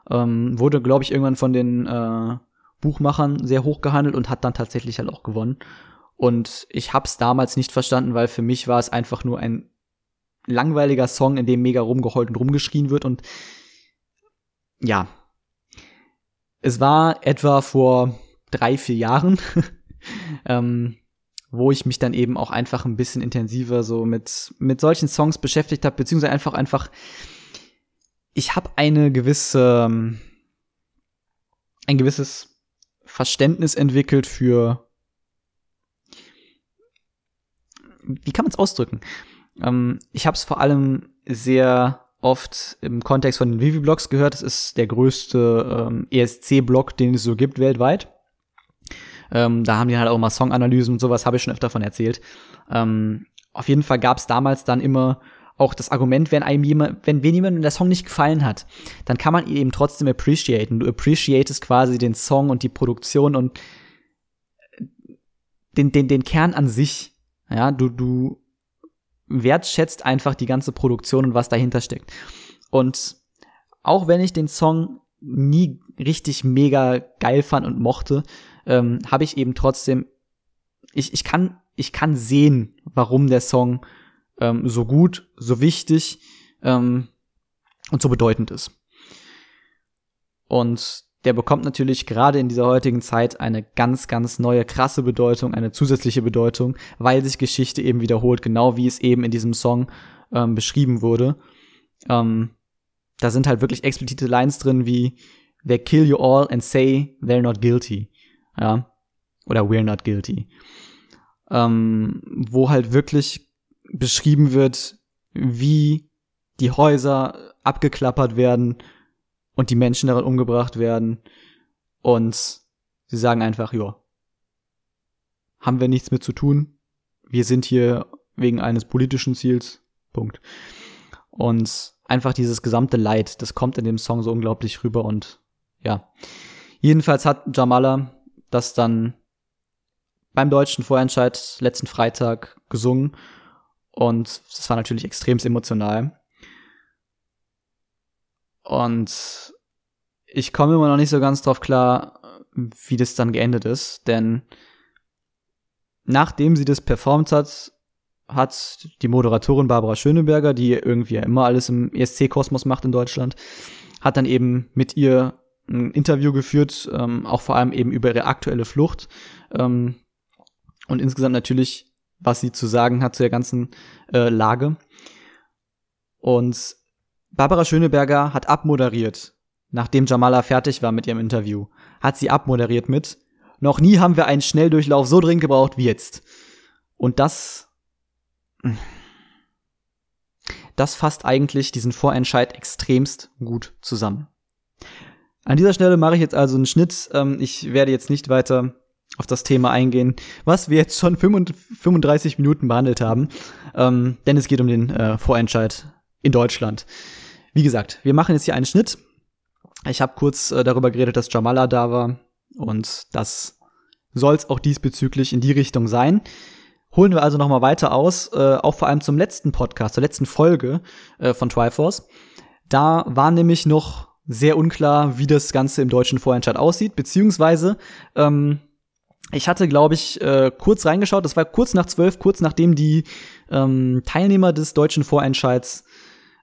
Ähm, wurde, glaube ich, irgendwann von den äh, Buchmachern sehr hoch gehandelt und hat dann tatsächlich halt auch gewonnen. Und ich hab's damals nicht verstanden, weil für mich war es einfach nur ein langweiliger Song, in dem mega rumgeheult und rumgeschrien wird und ja. Es war etwa vor drei, vier Jahren, ähm, wo ich mich dann eben auch einfach ein bisschen intensiver so mit, mit solchen Songs beschäftigt habe, beziehungsweise einfach, einfach, ich habe eine gewisse, ein gewisses Verständnis entwickelt für wie kann man es ausdrücken? Ähm, ich habe es vor allem sehr oft im Kontext von den Vivi-Blogs gehört. Es ist der größte ähm, ESC-Blog, den es so gibt weltweit. Ähm, da haben die halt auch mal Songanalysen und sowas, habe ich schon öfter davon erzählt. Ähm, auf jeden Fall gab es damals dann immer auch das Argument, wenn einem jemand, wenn, wenn jemandem der Song nicht gefallen hat, dann kann man ihn eben trotzdem appreciaten. Du appreciatest quasi den Song und die Produktion und den, den, den Kern an sich. Ja, du, du wertschätzt einfach die ganze Produktion und was dahinter steckt. Und auch wenn ich den Song nie richtig mega geil fand und mochte, ähm, habe ich eben trotzdem, ich, ich kann, ich kann sehen, warum der Song ähm, so gut, so wichtig ähm, und so bedeutend ist. Und der bekommt natürlich gerade in dieser heutigen Zeit eine ganz, ganz neue, krasse Bedeutung, eine zusätzliche Bedeutung, weil sich Geschichte eben wiederholt, genau wie es eben in diesem Song ähm, beschrieben wurde. Ähm, da sind halt wirklich explizite Lines drin wie They kill you all and say they're not guilty. Ja. Oder we're not guilty. Ähm, wo halt wirklich beschrieben wird, wie die Häuser abgeklappert werden und die Menschen darin umgebracht werden. Und sie sagen einfach, ja, haben wir nichts mit zu tun. Wir sind hier wegen eines politischen Ziels. Punkt. Und einfach dieses gesamte Leid, das kommt in dem Song so unglaublich rüber und ja. Jedenfalls hat Jamala das dann beim deutschen Vorentscheid letzten Freitag gesungen und das war natürlich extrem emotional. Und ich komme immer noch nicht so ganz drauf klar, wie das dann geendet ist, denn nachdem sie das performt hat, hat die Moderatorin Barbara Schöneberger, die irgendwie ja immer alles im ESC-Kosmos macht in Deutschland, hat dann eben mit ihr ein Interview geführt, ähm, auch vor allem eben über ihre aktuelle Flucht ähm, und insgesamt natürlich, was sie zu sagen hat zu der ganzen äh, Lage. Und Barbara Schöneberger hat abmoderiert, nachdem Jamala fertig war mit ihrem Interview, hat sie abmoderiert mit, noch nie haben wir einen Schnelldurchlauf so dringend gebraucht wie jetzt. Und das das fasst eigentlich diesen Vorentscheid extremst gut zusammen. An dieser Stelle mache ich jetzt also einen Schnitt. Ähm, ich werde jetzt nicht weiter auf das Thema eingehen, was wir jetzt schon 35 Minuten behandelt haben, ähm, denn es geht um den äh, Vorentscheid in Deutschland. Wie gesagt, wir machen jetzt hier einen Schnitt. Ich habe kurz äh, darüber geredet, dass Jamala da war und das soll es auch diesbezüglich in die Richtung sein. Holen wir also noch mal weiter aus, äh, auch vor allem zum letzten Podcast, zur letzten Folge äh, von Triforce. Da war nämlich noch sehr unklar, wie das Ganze im deutschen Vorentscheid aussieht, beziehungsweise ähm, ich hatte, glaube ich, äh, kurz reingeschaut, das war kurz nach zwölf, kurz nachdem die ähm, Teilnehmer des deutschen Vorentscheids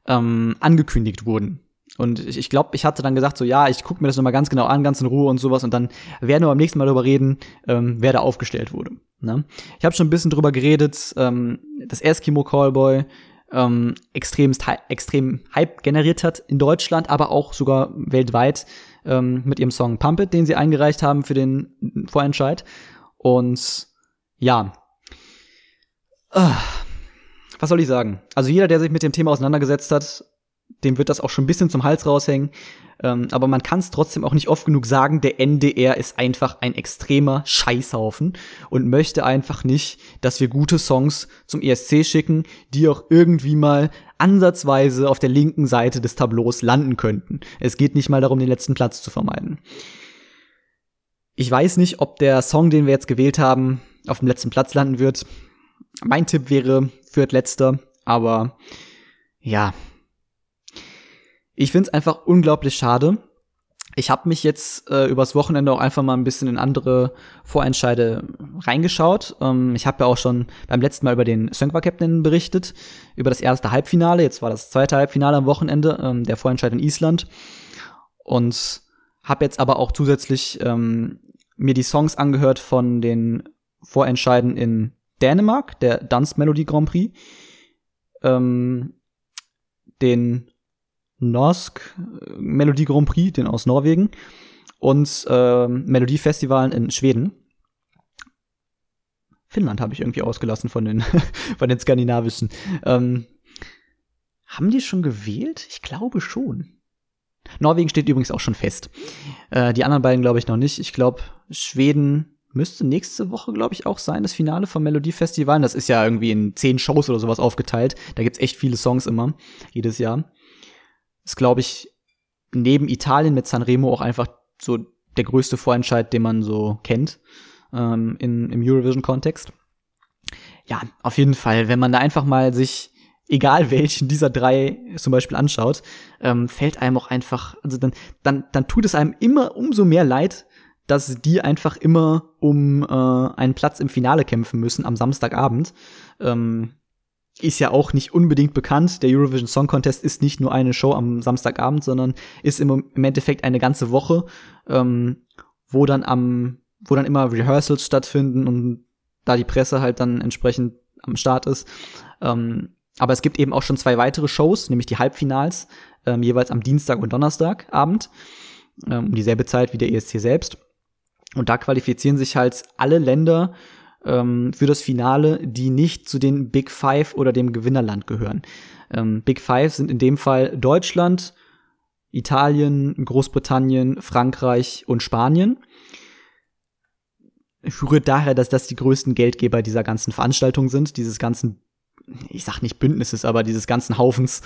ähm, angekündigt wurden. Und ich, ich glaube, ich hatte dann gesagt, so ja, ich gucke mir das nochmal ganz genau an, ganz in Ruhe und sowas. Und dann werden wir beim nächsten Mal darüber reden, ähm, wer da aufgestellt wurde. Ne? Ich habe schon ein bisschen drüber geredet, ähm, dass Eskimo Callboy ähm, extrem, extrem Hype generiert hat in Deutschland, aber auch sogar weltweit ähm, mit ihrem Song Pump It, den sie eingereicht haben für den Vorentscheid. Und ja, äh, was soll ich sagen? Also jeder, der sich mit dem Thema auseinandergesetzt hat, dem wird das auch schon ein bisschen zum Hals raushängen. Ähm, aber man kann es trotzdem auch nicht oft genug sagen, der NDR ist einfach ein extremer Scheißhaufen und möchte einfach nicht, dass wir gute Songs zum ESC schicken, die auch irgendwie mal ansatzweise auf der linken Seite des Tableaus landen könnten. Es geht nicht mal darum, den letzten Platz zu vermeiden. Ich weiß nicht, ob der Song, den wir jetzt gewählt haben, auf dem letzten Platz landen wird. Mein Tipp wäre Viertletzter, aber ja, ich finde es einfach unglaublich schade. Ich habe mich jetzt äh, übers Wochenende auch einfach mal ein bisschen in andere Vorentscheide reingeschaut. Ähm, ich habe ja auch schon beim letzten Mal über den Sönkwa Captain berichtet, über das erste Halbfinale. Jetzt war das zweite Halbfinale am Wochenende, ähm, der Vorentscheid in Island. Und habe jetzt aber auch zusätzlich ähm, mir die Songs angehört von den Vorentscheiden in Dänemark, der Dance Melody Grand Prix, ähm, den Norsk Melodie Grand Prix, den aus Norwegen, und äh, Melodiefestivalen in Schweden. Finnland habe ich irgendwie ausgelassen von den, von den skandinavischen. Ähm, haben die schon gewählt? Ich glaube schon. Norwegen steht übrigens auch schon fest. Äh, die anderen beiden glaube ich noch nicht. Ich glaube, Schweden müsste nächste Woche, glaube ich, auch sein, das Finale vom Melodiefestival. Das ist ja irgendwie in zehn Shows oder sowas aufgeteilt. Da gibt's echt viele Songs immer, jedes Jahr. Ist, glaube ich, neben Italien mit Sanremo auch einfach so der größte Vorentscheid, den man so kennt ähm, in, im Eurovision-Kontext. Ja, auf jeden Fall, wenn man da einfach mal sich, egal welchen dieser drei zum Beispiel anschaut, ähm, fällt einem auch einfach, also dann, dann, dann tut es einem immer umso mehr leid, dass die einfach immer um äh, einen Platz im Finale kämpfen müssen am Samstagabend. Ähm, ist ja auch nicht unbedingt bekannt. Der Eurovision Song Contest ist nicht nur eine Show am Samstagabend, sondern ist im, Endeffekt eine ganze Woche, ähm, wo dann am, wo dann immer Rehearsals stattfinden und da die Presse halt dann entsprechend am Start ist. Ähm, aber es gibt eben auch schon zwei weitere Shows, nämlich die Halbfinals, ähm, jeweils am Dienstag und Donnerstagabend, ähm, um dieselbe Zeit wie der ESC selbst. Und da qualifizieren sich halt alle Länder ähm, für das Finale, die nicht zu den Big Five oder dem Gewinnerland gehören. Ähm, Big Five sind in dem Fall Deutschland, Italien, Großbritannien, Frankreich und Spanien. Ich rührt daher, dass das die größten Geldgeber dieser ganzen Veranstaltung sind, dieses ganzen ich sag nicht Bündnisses, aber dieses ganzen Haufens,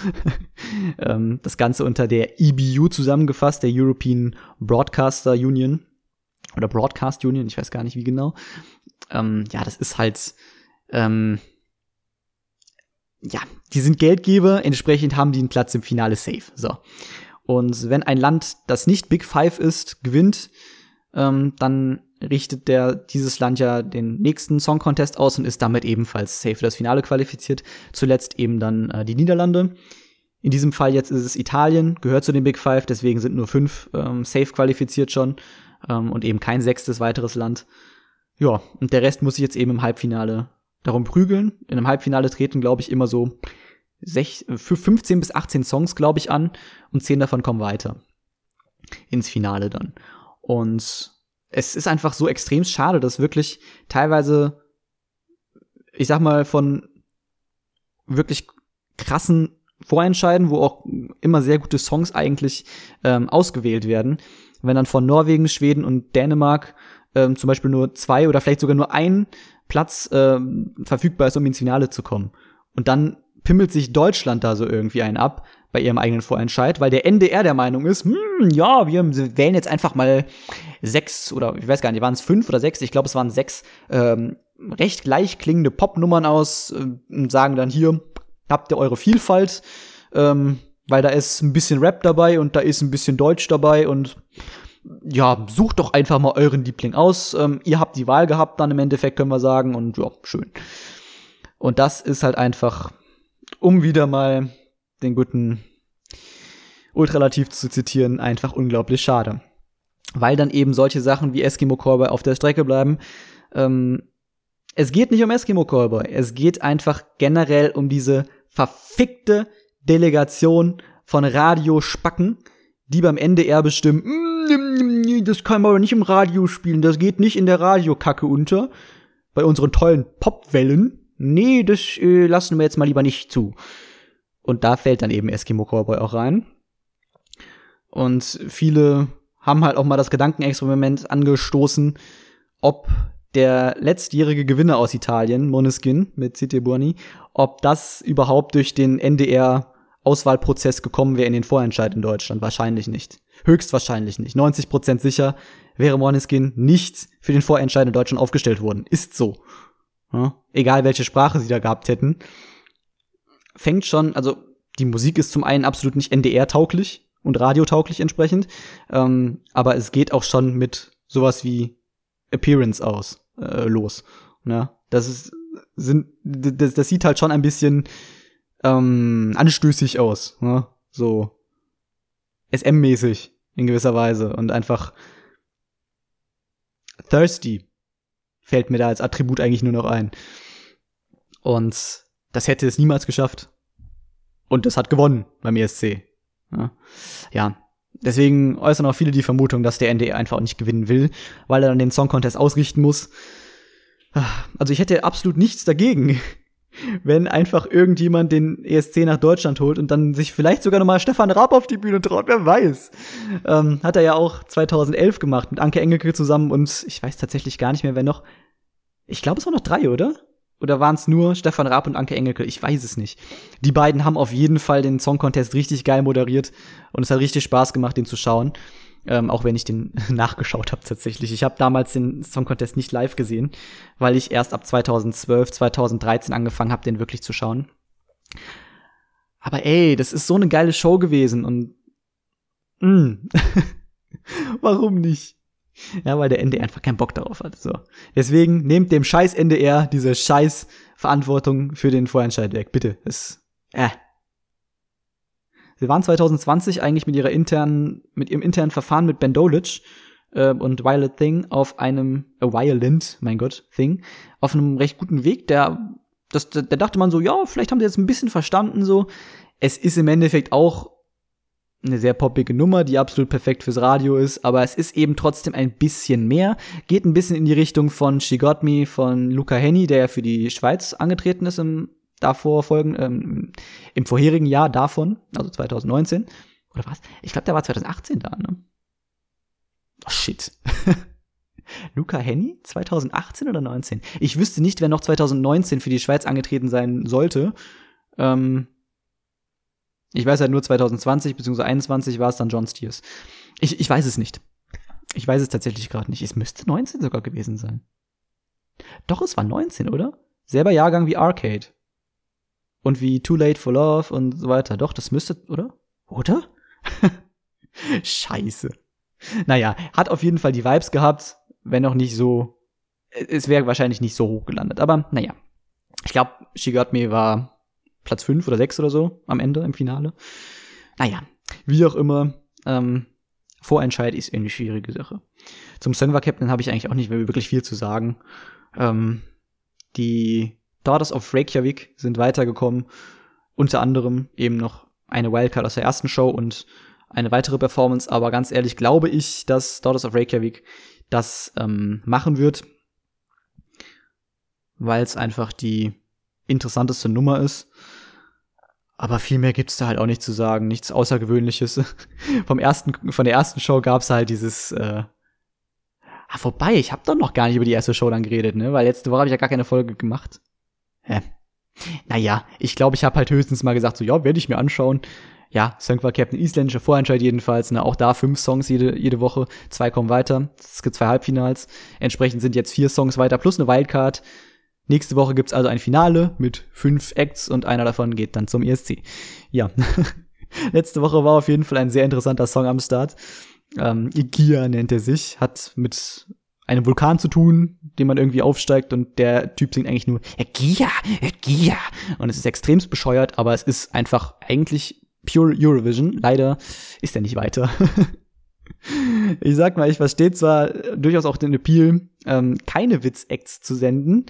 ähm, das Ganze unter der EBU zusammengefasst, der European Broadcaster Union oder Broadcast Union, ich weiß gar nicht wie genau. Ähm, ja, das ist halt, ähm, ja, die sind Geldgeber, entsprechend haben die einen Platz im Finale safe. So. Und wenn ein Land, das nicht Big Five ist, gewinnt, ähm, dann richtet der dieses Land ja den nächsten Song Contest aus und ist damit ebenfalls safe für das Finale qualifiziert. Zuletzt eben dann äh, die Niederlande. In diesem Fall jetzt ist es Italien, gehört zu den Big Five, deswegen sind nur fünf ähm, safe qualifiziert schon ähm, und eben kein sechstes weiteres Land. Ja, und der Rest muss sich jetzt eben im Halbfinale darum prügeln. In einem Halbfinale treten, glaube ich, immer so sech, 15 bis 18 Songs, glaube ich, an und 10 davon kommen weiter. Ins Finale dann. Und es ist einfach so extrem schade, dass wirklich teilweise, ich sag mal, von wirklich krassen Vorentscheiden, wo auch immer sehr gute Songs eigentlich ähm, ausgewählt werden, wenn dann von Norwegen, Schweden und Dänemark ähm, zum Beispiel nur zwei oder vielleicht sogar nur ein Platz ähm, verfügbar ist, um ins Finale zu kommen. Und dann pimmelt sich Deutschland da so irgendwie einen ab bei ihrem eigenen Vorentscheid, weil der NDR der Meinung ist, hm, ja, wir wählen jetzt einfach mal sechs oder ich weiß gar nicht, waren es fünf oder sechs? Ich glaube, es waren sechs ähm, recht gleich klingende Popnummern aus äh, und sagen dann hier habt ihr eure Vielfalt, ähm, weil da ist ein bisschen Rap dabei und da ist ein bisschen Deutsch dabei und ja, sucht doch einfach mal euren Liebling aus. Ähm, ihr habt die Wahl gehabt, dann im Endeffekt können wir sagen und ja, schön. Und das ist halt einfach, um wieder mal den guten Ultralativ zu zitieren, einfach unglaublich schade. Weil dann eben solche Sachen wie Eskimo Callboy auf der Strecke bleiben. Ähm, es geht nicht um Eskimo Callboy, es geht einfach generell um diese verfickte Delegation von Radiospacken, die beim NDR bestimmen, mm, das kann man aber nicht im Radio spielen, das geht nicht in der Radiokacke unter. Bei unseren tollen Popwellen. Nee, das äh, lassen wir jetzt mal lieber nicht zu. Und da fällt dann eben Eskimo Cowboy auch rein. Und viele haben halt auch mal das Gedankenexperiment angestoßen, ob der letztjährige Gewinner aus Italien, Moneskin mit Cite Buoni, ob das überhaupt durch den NDR Auswahlprozess gekommen wäre in den Vorentscheid in Deutschland. Wahrscheinlich nicht. Höchstwahrscheinlich nicht. 90% sicher wäre Moneskin nicht für den Vorentscheid in Deutschland aufgestellt worden. Ist so. Ja? Egal welche Sprache sie da gehabt hätten fängt schon, also die Musik ist zum einen absolut nicht NDR-tauglich und radiotauglich entsprechend, ähm, aber es geht auch schon mit sowas wie Appearance aus äh, los. Ne? Das ist sind das, das sieht halt schon ein bisschen ähm, anstößig aus, ne? so SM-mäßig in gewisser Weise und einfach thirsty fällt mir da als Attribut eigentlich nur noch ein. Und das hätte es niemals geschafft. Und das hat gewonnen beim ESC. Ja. ja. Deswegen äußern auch viele die Vermutung, dass der NDR einfach nicht gewinnen will, weil er dann den Song Contest ausrichten muss. Also ich hätte absolut nichts dagegen, wenn einfach irgendjemand den ESC nach Deutschland holt und dann sich vielleicht sogar nochmal Stefan Raab auf die Bühne traut, wer weiß. Ähm, hat er ja auch 2011 gemacht mit Anke Engelke zusammen und ich weiß tatsächlich gar nicht mehr, wer noch. Ich glaube, es waren noch drei, oder? Oder waren es nur Stefan Raab und Anke Engelke? Ich weiß es nicht. Die beiden haben auf jeden Fall den Song Contest richtig geil moderiert und es hat richtig Spaß gemacht, den zu schauen. Ähm, auch wenn ich den nachgeschaut habe tatsächlich. Ich habe damals den Song Contest nicht live gesehen, weil ich erst ab 2012, 2013 angefangen habe, den wirklich zu schauen. Aber ey, das ist so eine geile Show gewesen und. Mm. warum nicht? Ja, weil der NDR einfach keinen Bock darauf hat. So. Deswegen nehmt dem scheiß NDR diese scheiß Verantwortung für den Vorentscheid weg. Bitte. Das, äh. Sie waren 2020 eigentlich mit ihrer internen, mit ihrem internen Verfahren mit Ben Dolic äh, und Violet Thing auf einem, äh, Violent, mein Gott, Thing, auf einem recht guten Weg. Der, das, da dachte man so, ja, vielleicht haben sie jetzt ein bisschen verstanden, so. Es ist im Endeffekt auch eine sehr poppige Nummer, die absolut perfekt fürs Radio ist, aber es ist eben trotzdem ein bisschen mehr. Geht ein bisschen in die Richtung von She Got Me von Luca Henny, der ja für die Schweiz angetreten ist im davor folgen, ähm, im vorherigen Jahr davon, also 2019. Oder was? Ich glaube, der war 2018 da, ne? Oh shit. Luca Henny? 2018 oder 19? Ich wüsste nicht, wer noch 2019 für die Schweiz angetreten sein sollte. Ähm, ich weiß halt nur 2020 bzw. 2021 war es dann John Steers. Ich, ich weiß es nicht. Ich weiß es tatsächlich gerade nicht. Es müsste 19 sogar gewesen sein. Doch, es war 19, oder? Selber Jahrgang wie Arcade. Und wie Too Late for Love und so weiter. Doch, das müsste, oder? Oder? Scheiße. Naja, hat auf jeden Fall die Vibes gehabt, wenn auch nicht so. Es wäre wahrscheinlich nicht so hoch gelandet. Aber naja. Ich glaube, She Got Me war Platz 5 oder 6 oder so am Ende im Finale. Naja, wie auch immer, ähm, Vorentscheid ist eine schwierige Sache. Zum Songwa Captain habe ich eigentlich auch nicht mehr wirklich viel zu sagen. Ähm, die Daughters of Reykjavik sind weitergekommen. Unter anderem eben noch eine Wildcard aus der ersten Show und eine weitere Performance. Aber ganz ehrlich glaube ich, dass Daughters of Reykjavik das ähm, machen wird, weil es einfach die interessanteste Nummer ist. Aber viel mehr gibt's da halt auch nicht zu sagen, nichts Außergewöhnliches. Vom ersten, von der ersten Show gab's halt dieses. Äh ah, vorbei, ich habe doch noch gar nicht über die erste Show dann geredet, ne? Weil letzte Woche habe ich ja gar keine Folge gemacht. Hä? Naja, ich glaube, ich habe halt höchstens mal gesagt, so ja, werde ich mir anschauen. Ja, Song war Captain isländische Vorentscheid jedenfalls. Ne? Auch da fünf Songs jede, jede Woche, zwei kommen weiter. Es gibt zwei Halbfinals. Entsprechend sind jetzt vier Songs weiter plus eine Wildcard. Nächste Woche gibt's also ein Finale mit fünf Acts und einer davon geht dann zum ESC. Ja. Letzte Woche war auf jeden Fall ein sehr interessanter Song am Start. Ähm, Ikia nennt er sich, hat mit einem Vulkan zu tun, den man irgendwie aufsteigt und der Typ singt eigentlich nur Ikia, Ikia und es ist extremst bescheuert, aber es ist einfach eigentlich pure Eurovision. Leider ist er nicht weiter. ich sag mal, ich verstehe zwar durchaus auch den Appeal, ähm, keine Witz-Acts zu senden,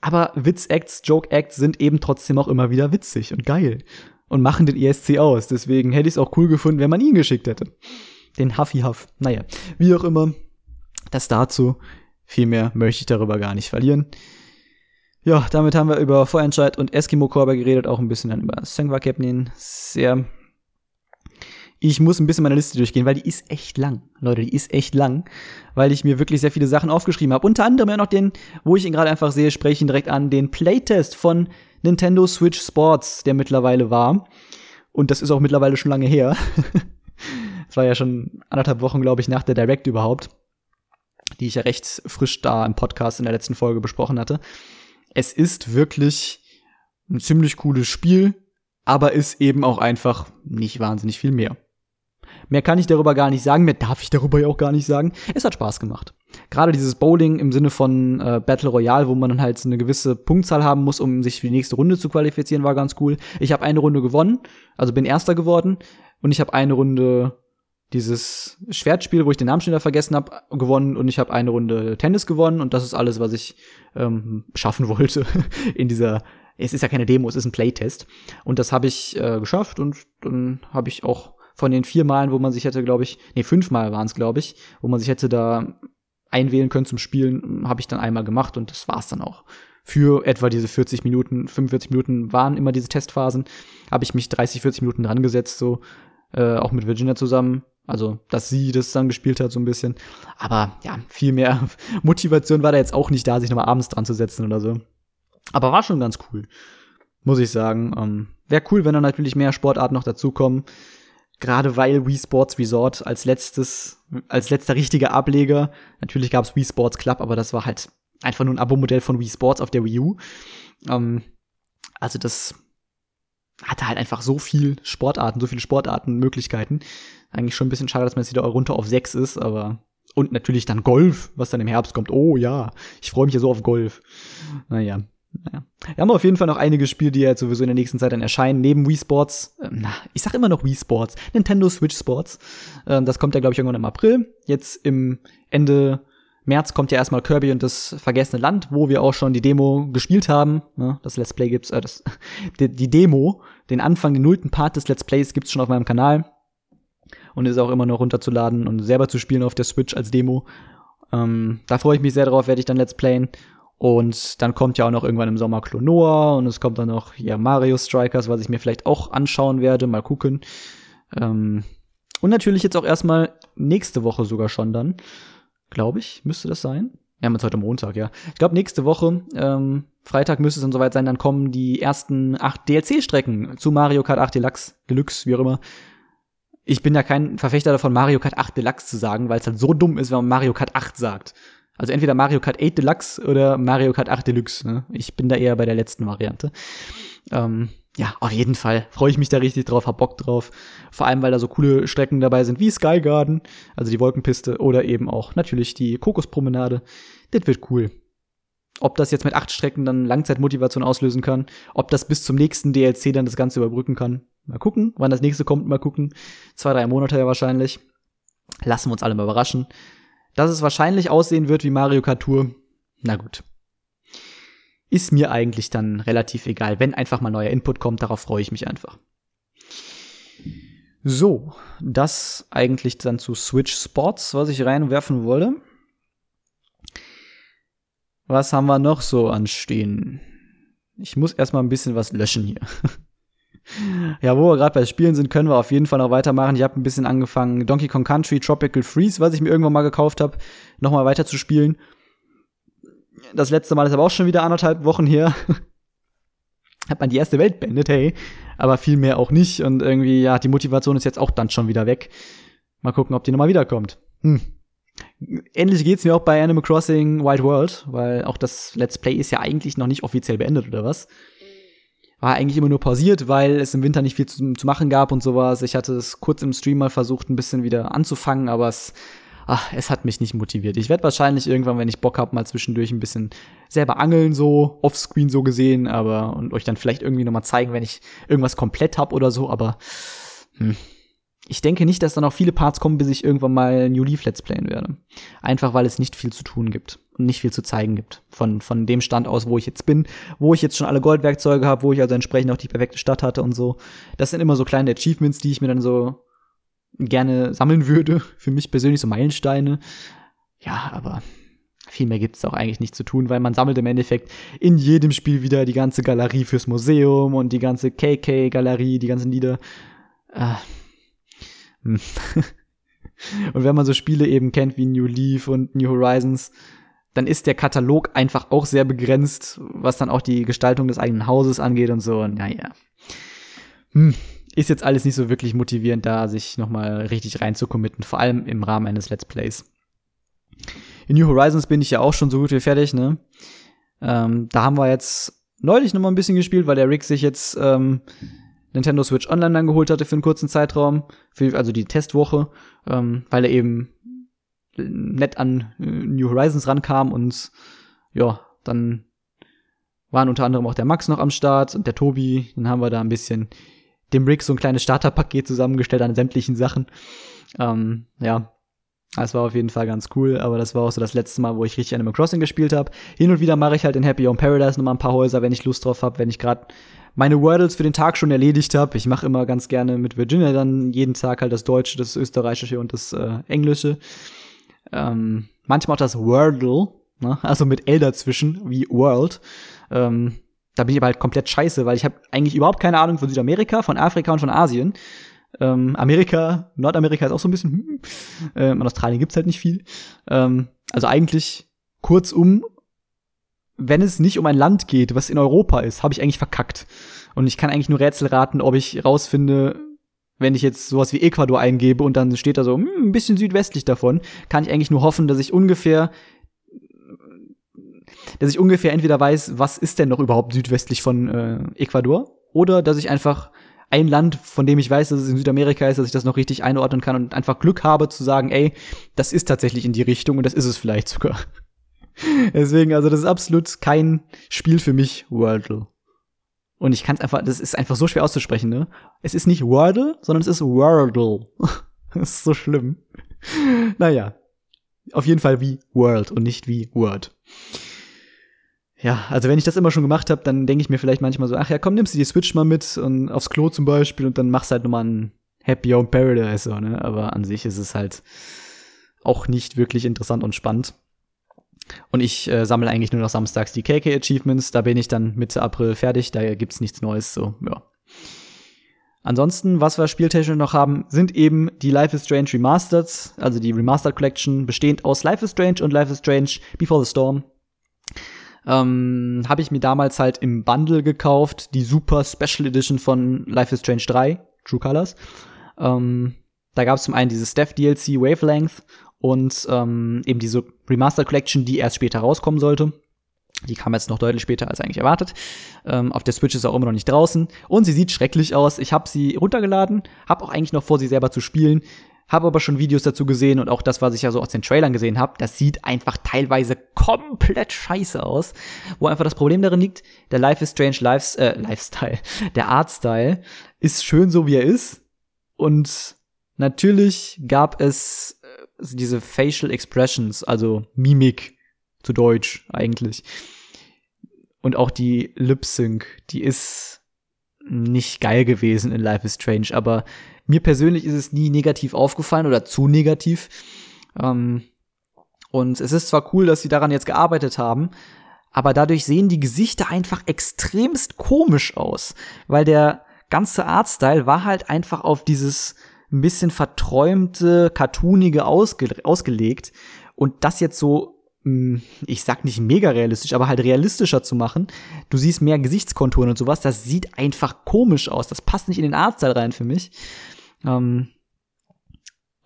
aber Witz-Acts, Joke-Acts sind eben trotzdem auch immer wieder witzig und geil und machen den ESC aus. Deswegen hätte ich es auch cool gefunden, wenn man ihn geschickt hätte. Den Huffy Huff. Naja, wie auch immer, das dazu. Viel mehr möchte ich darüber gar nicht verlieren. Ja, damit haben wir über Vorentscheid und Eskimo Korber geredet, auch ein bisschen dann über Sengwa Capnin. Sehr ich muss ein bisschen meine Liste durchgehen, weil die ist echt lang. Leute, die ist echt lang, weil ich mir wirklich sehr viele Sachen aufgeschrieben habe. Unter anderem ja noch den, wo ich ihn gerade einfach sehe, spreche ich ihn direkt an, den Playtest von Nintendo Switch Sports, der mittlerweile war. Und das ist auch mittlerweile schon lange her. Das war ja schon anderthalb Wochen, glaube ich, nach der Direct überhaupt, die ich ja recht frisch da im Podcast in der letzten Folge besprochen hatte. Es ist wirklich ein ziemlich cooles Spiel, aber ist eben auch einfach nicht wahnsinnig viel mehr. Mehr kann ich darüber gar nicht sagen, mehr darf ich darüber ja auch gar nicht sagen. Es hat Spaß gemacht. Gerade dieses Bowling im Sinne von äh, Battle Royale, wo man dann halt eine gewisse Punktzahl haben muss, um sich für die nächste Runde zu qualifizieren, war ganz cool. Ich habe eine Runde gewonnen, also bin Erster geworden und ich habe eine Runde dieses Schwertspiel, wo ich den Namen schon wieder vergessen habe, gewonnen und ich habe eine Runde Tennis gewonnen und das ist alles, was ich ähm, schaffen wollte in dieser es ist ja keine Demo, es ist ein Playtest. Und das habe ich äh, geschafft und dann habe ich auch von den vier Malen, wo man sich hätte, glaube ich, nee, fünf Mal waren es, glaube ich, wo man sich hätte da einwählen können zum Spielen, habe ich dann einmal gemacht und das war's dann auch. Für etwa diese 40 Minuten, 45 Minuten waren immer diese Testphasen, habe ich mich 30, 40 Minuten dran gesetzt, so äh, auch mit Virginia zusammen. Also, dass sie das dann gespielt hat, so ein bisschen. Aber ja, viel mehr Motivation war da jetzt auch nicht da, sich nochmal abends dran zu setzen oder so. Aber war schon ganz cool, muss ich sagen. Ähm, Wäre cool, wenn da natürlich mehr Sportarten noch dazukommen. Gerade weil Wii Sports Resort als letztes, als letzter richtiger Ableger, natürlich gab es Wii Sports Club, aber das war halt einfach nur ein Abo-Modell von Wii Sports auf der Wii U. Ähm, also das hatte halt einfach so viel Sportarten, so viele Sportartenmöglichkeiten. Eigentlich schon ein bisschen schade, dass man jetzt wieder runter auf sechs ist, aber und natürlich dann Golf, was dann im Herbst kommt. Oh ja, ich freue mich ja so auf Golf. Naja. Naja. Wir haben auf jeden Fall noch einige Spiele, die jetzt sowieso in der nächsten Zeit dann erscheinen, neben Wii Sports. Äh, na, ich sag immer noch Wii Sports. Nintendo Switch Sports. Ähm, das kommt ja, glaube ich, irgendwann im April. Jetzt im Ende März kommt ja erstmal Kirby und das vergessene Land, wo wir auch schon die Demo gespielt haben. Ne? Das Let's Play gibt's, äh, das, die, die Demo, den Anfang, den nullten Part des Let's Plays gibt's schon auf meinem Kanal. Und ist auch immer noch runterzuladen und selber zu spielen auf der Switch als Demo. Ähm, da freue ich mich sehr drauf, werde ich dann Let's Playen. Und dann kommt ja auch noch irgendwann im Sommer Klonoa und es kommt dann noch ja, Mario Strikers, was ich mir vielleicht auch anschauen werde, mal gucken. Ähm, und natürlich jetzt auch erstmal nächste Woche sogar schon dann. glaube ich, müsste das sein. Wir haben jetzt heute Montag, ja. Ich glaube, nächste Woche, ähm, Freitag müsste es dann soweit sein, dann kommen die ersten acht DLC-Strecken zu Mario Kart 8 Deluxe, Deluxe, wie auch immer. Ich bin ja kein Verfechter davon, Mario Kart 8 Deluxe zu sagen, weil es halt so dumm ist, wenn man Mario Kart 8 sagt. Also entweder Mario Kart 8 Deluxe oder Mario Kart 8 Deluxe. Ne? Ich bin da eher bei der letzten Variante. Ähm, ja, auf jeden Fall freue ich mich da richtig drauf, hab Bock drauf. Vor allem, weil da so coole Strecken dabei sind wie Sky Garden, also die Wolkenpiste, oder eben auch natürlich die Kokospromenade. Das wird cool. Ob das jetzt mit acht Strecken dann Langzeitmotivation auslösen kann, ob das bis zum nächsten DLC dann das Ganze überbrücken kann. Mal gucken, wann das nächste kommt, mal gucken. Zwei, drei Monate ja wahrscheinlich. Lassen wir uns alle mal überraschen. Dass es wahrscheinlich aussehen wird wie Mario Kart Tour, na gut. Ist mir eigentlich dann relativ egal. Wenn einfach mal neuer Input kommt, darauf freue ich mich einfach. So, das eigentlich dann zu Switch Sports, was ich reinwerfen wollte. Was haben wir noch so anstehen? Ich muss erstmal ein bisschen was löschen hier. ja, wo wir gerade bei Spielen sind, können wir auf jeden Fall noch weitermachen. Ich habe ein bisschen angefangen, Donkey Kong Country Tropical Freeze, was ich mir irgendwann mal gekauft habe, nochmal weiter zu spielen. Das letzte Mal ist aber auch schon wieder anderthalb Wochen her. hat man die erste Welt beendet, hey. Aber viel mehr auch nicht. Und irgendwie, ja, die Motivation ist jetzt auch dann schon wieder weg. Mal gucken, ob die nochmal wiederkommt. Hm. Ähnlich geht's mir auch bei Animal Crossing Wild World, weil auch das Let's Play ist ja eigentlich noch nicht offiziell beendet oder was. War eigentlich immer nur pausiert, weil es im Winter nicht viel zu, zu machen gab und sowas. Ich hatte es kurz im Stream mal versucht, ein bisschen wieder anzufangen, aber es, ach, es hat mich nicht motiviert. Ich werde wahrscheinlich irgendwann, wenn ich Bock hab, mal zwischendurch ein bisschen selber angeln, so offscreen so gesehen, aber und euch dann vielleicht irgendwie nochmal zeigen, wenn ich irgendwas komplett hab oder so, aber hm, ich denke nicht, dass da noch viele Parts kommen, bis ich irgendwann mal New Leaf Let's Playen werde. Einfach weil es nicht viel zu tun gibt und nicht viel zu zeigen gibt. Von, von dem Stand aus, wo ich jetzt bin, wo ich jetzt schon alle Goldwerkzeuge habe, wo ich also entsprechend auch die perfekte Stadt hatte und so. Das sind immer so kleine Achievements, die ich mir dann so gerne sammeln würde. Für mich persönlich so Meilensteine. Ja, aber viel mehr gibt es auch eigentlich nicht zu tun, weil man sammelt im Endeffekt in jedem Spiel wieder die ganze Galerie fürs Museum und die ganze KK-Galerie, die ganzen Lieder. Äh. und wenn man so Spiele eben kennt wie New Leaf und New Horizons, dann ist der Katalog einfach auch sehr begrenzt, was dann auch die Gestaltung des eigenen Hauses angeht und so. Und naja. Hm. Ist jetzt alles nicht so wirklich motivierend, da sich nochmal richtig reinzucommitten, vor allem im Rahmen eines Let's Plays. In New Horizons bin ich ja auch schon so gut wie fertig, ne? Ähm, da haben wir jetzt neulich nochmal ein bisschen gespielt, weil der Rick sich jetzt ähm, Nintendo Switch Online dann geholt hatte für einen kurzen Zeitraum, für, also die Testwoche, ähm, weil er eben nett an äh, New Horizons rankam und ja, dann waren unter anderem auch der Max noch am Start und der Tobi. Dann haben wir da ein bisschen dem Rick so ein kleines Starterpaket zusammengestellt an sämtlichen Sachen. Ähm, ja, das war auf jeden Fall ganz cool, aber das war auch so das letzte Mal, wo ich richtig Animal Crossing gespielt habe. Hin und wieder mache ich halt in Happy Home Paradise nochmal ein paar Häuser, wenn ich Lust drauf habe, wenn ich gerade meine Wordles für den Tag schon erledigt habe. Ich mache immer ganz gerne mit Virginia dann jeden Tag halt das Deutsche, das Österreichische und das äh, Englische. Ähm, manchmal auch das Wordle, ne? also mit L dazwischen, wie World. Ähm, da bin ich aber halt komplett scheiße, weil ich habe eigentlich überhaupt keine Ahnung von Südamerika, von Afrika und von Asien. Ähm, Amerika, Nordamerika ist auch so ein bisschen, hm, ähm, in Australien gibt's halt nicht viel. Ähm, also eigentlich kurzum wenn es nicht um ein Land geht, was in Europa ist, habe ich eigentlich verkackt. Und ich kann eigentlich nur Rätsel raten, ob ich rausfinde, wenn ich jetzt sowas wie Ecuador eingebe und dann steht da so hm, ein bisschen südwestlich davon, kann ich eigentlich nur hoffen, dass ich ungefähr dass ich ungefähr entweder weiß, was ist denn noch überhaupt südwestlich von äh, Ecuador, oder dass ich einfach ein Land, von dem ich weiß, dass es in Südamerika ist, dass ich das noch richtig einordnen kann und einfach Glück habe zu sagen, ey, das ist tatsächlich in die Richtung und das ist es vielleicht sogar. Deswegen, also das ist absolut kein Spiel für mich, Wordle. Und ich kann es einfach, das ist einfach so schwer auszusprechen, ne? Es ist nicht Wordle, sondern es ist Wordle. das ist so schlimm. Naja. Auf jeden Fall wie World und nicht wie Word. Ja, also wenn ich das immer schon gemacht habe, dann denke ich mir vielleicht manchmal so, ach ja, komm, nimmst du die Switch mal mit und aufs Klo zum Beispiel und dann machst halt nochmal ein Happy Home Paradise, so, ne? Aber an sich ist es halt auch nicht wirklich interessant und spannend. Und ich äh, sammle eigentlich nur noch samstags die KK-Achievements. Da bin ich dann Mitte April fertig. Da gibt's nichts Neues. So, ja. Ansonsten, was wir spieltechnisch noch haben, sind eben die Life is Strange Remastered, also die Remastered Collection, bestehend aus Life is Strange und Life is Strange Before the Storm. Ähm, habe ich mir damals halt im Bundle gekauft, die Super Special Edition von Life is Strange 3, True Colors. Ähm, da gab es zum einen dieses Steph DLC Wavelength und ähm, eben diese Remastered Collection, die erst später rauskommen sollte. Die kam jetzt noch deutlich später als eigentlich erwartet. Ähm, auf der Switch ist auch immer noch nicht draußen. Und sie sieht schrecklich aus. Ich habe sie runtergeladen, habe auch eigentlich noch vor, sie selber zu spielen. Habe aber schon Videos dazu gesehen und auch das, was ich ja so aus den Trailern gesehen habe, das sieht einfach teilweise komplett scheiße aus. Wo einfach das Problem darin liegt, der Life is Strange Lives, äh, Lifestyle, der Artstyle ist schön so, wie er ist. Und natürlich gab es diese Facial Expressions, also Mimik zu Deutsch eigentlich, und auch die Lip Sync, die ist nicht geil gewesen in Life is Strange, aber mir persönlich ist es nie negativ aufgefallen oder zu negativ. Ähm, und es ist zwar cool, dass sie daran jetzt gearbeitet haben, aber dadurch sehen die Gesichter einfach extremst komisch aus, weil der ganze Artstyle war halt einfach auf dieses ein bisschen verträumte, cartoonige ausge ausgelegt und das jetzt so hm, ich sag nicht mega realistisch, aber halt realistischer zu machen. Du siehst mehr Gesichtskonturen und sowas. Das sieht einfach komisch aus. Das passt nicht in den Artstyle rein für mich. Ähm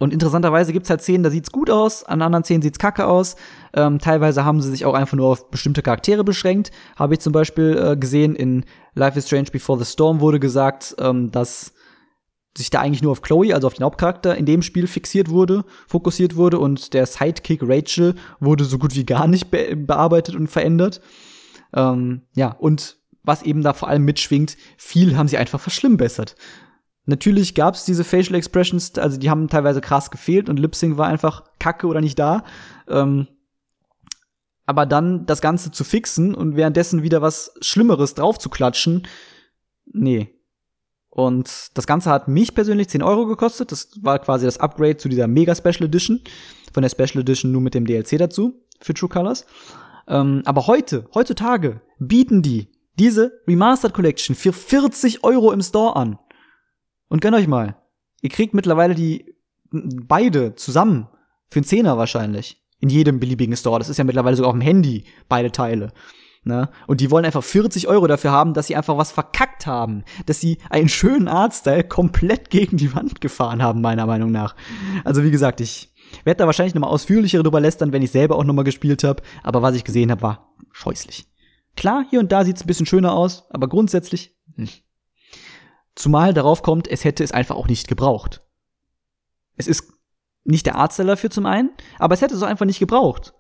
und interessanterweise gibt's halt Szenen, da sieht's gut aus, an anderen Szenen sieht's kacke aus. Ähm, teilweise haben sie sich auch einfach nur auf bestimmte Charaktere beschränkt. Habe ich zum Beispiel äh, gesehen in Life is Strange Before the Storm wurde gesagt, ähm, dass sich da eigentlich nur auf Chloe, also auf den Hauptcharakter in dem Spiel fixiert wurde, fokussiert wurde und der Sidekick Rachel wurde so gut wie gar nicht be bearbeitet und verändert. Ähm, ja, und was eben da vor allem mitschwingt, viel haben sie einfach verschlimmbessert. Natürlich gab es diese Facial Expressions, also die haben teilweise krass gefehlt und Lip Sync war einfach kacke oder nicht da. Ähm, aber dann das Ganze zu fixen und währenddessen wieder was Schlimmeres drauf zu klatschen, nee, und das Ganze hat mich persönlich 10 Euro gekostet. Das war quasi das Upgrade zu dieser Mega Special Edition. Von der Special Edition nur mit dem DLC dazu für True Colors. Ähm, aber heute, heutzutage, bieten die diese Remastered Collection für 40 Euro im Store an. Und gönnt euch mal. Ihr kriegt mittlerweile die beide zusammen für einen Zehner wahrscheinlich. In jedem beliebigen Store. Das ist ja mittlerweile sogar auf dem Handy, beide Teile. Ne? Und die wollen einfach 40 Euro dafür haben, dass sie einfach was verkackt haben. Dass sie einen schönen Artstyle komplett gegen die Wand gefahren haben, meiner Meinung nach. Also wie gesagt, ich werde da wahrscheinlich nochmal ausführlicher drüber lästern, wenn ich selber auch nochmal gespielt habe. Aber was ich gesehen habe, war scheußlich. Klar, hier und da sieht's ein bisschen schöner aus, aber grundsätzlich. Hm. Zumal darauf kommt, es hätte es einfach auch nicht gebraucht. Es ist nicht der Artstyle dafür zum einen, aber es hätte es auch einfach nicht gebraucht.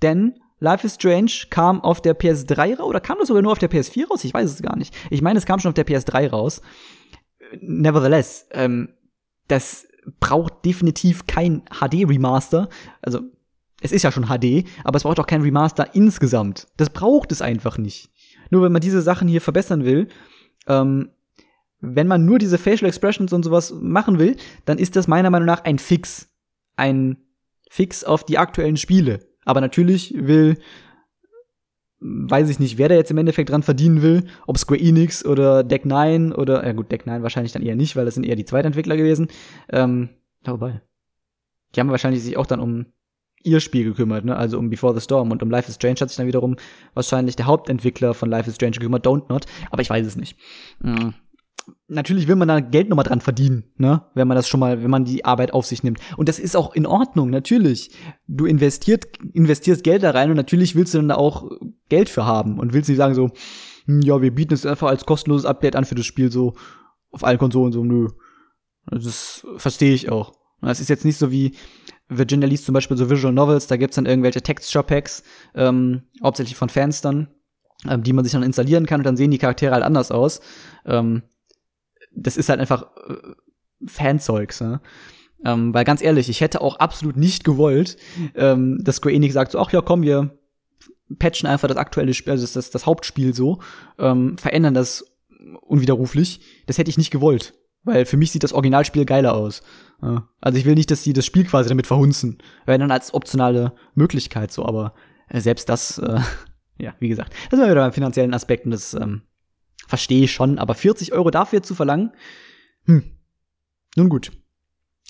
Denn Life is Strange kam auf der PS3 raus, oder kam das sogar nur auf der PS4 raus? Ich weiß es gar nicht. Ich meine, es kam schon auf der PS3 raus. Nevertheless, ähm, das braucht definitiv kein HD-Remaster. Also, es ist ja schon HD, aber es braucht auch kein Remaster insgesamt. Das braucht es einfach nicht. Nur wenn man diese Sachen hier verbessern will, ähm, wenn man nur diese Facial Expressions und sowas machen will, dann ist das meiner Meinung nach ein Fix. Ein Fix auf die aktuellen Spiele. Aber natürlich will, weiß ich nicht, wer da jetzt im Endeffekt dran verdienen will, ob Square Enix oder Deck 9 oder, ja gut, Deck 9 wahrscheinlich dann eher nicht, weil das sind eher die Zweitentwickler gewesen. Ähm, wobei. Die haben wahrscheinlich sich auch dann um ihr Spiel gekümmert, ne? Also um Before the Storm und um Life is Strange hat sich dann wiederum wahrscheinlich der Hauptentwickler von Life is Strange gekümmert, Don't Not, aber ich weiß es nicht. Mhm natürlich will man da Geld nochmal dran verdienen, ne? Wenn man das schon mal, wenn man die Arbeit auf sich nimmt. Und das ist auch in Ordnung, natürlich. Du investiert, investierst Geld da rein und natürlich willst du dann da auch Geld für haben und willst nicht sagen so, hm, ja, wir bieten es einfach als kostenloses Update an für das Spiel so auf allen Konsolen so, nö. Das verstehe ich auch. Das ist jetzt nicht so wie Virginia liest zum Beispiel so Visual Novels, da gibt's dann irgendwelche Texture-Packs, ähm, hauptsächlich von Fans dann, ähm, die man sich dann installieren kann und dann sehen die Charaktere halt anders aus. Ähm, das ist halt einfach äh, Fanzeugs, ne? Ähm, weil ganz ehrlich, ich hätte auch absolut nicht gewollt, ähm, dass Square Enix sagt so, ach ja, komm, wir patchen einfach das aktuelle Spiel, also das, das Hauptspiel so, ähm, verändern das unwiderruflich. Das hätte ich nicht gewollt. Weil für mich sieht das Originalspiel geiler aus. Ja. Also ich will nicht, dass die das Spiel quasi damit verhunzen. Wäre dann als optionale Möglichkeit so, aber selbst das, äh, ja, wie gesagt, das sind wir wieder beim finanziellen Aspekten des ähm, Verstehe ich schon, aber 40 Euro dafür zu verlangen, Hm. Nun gut.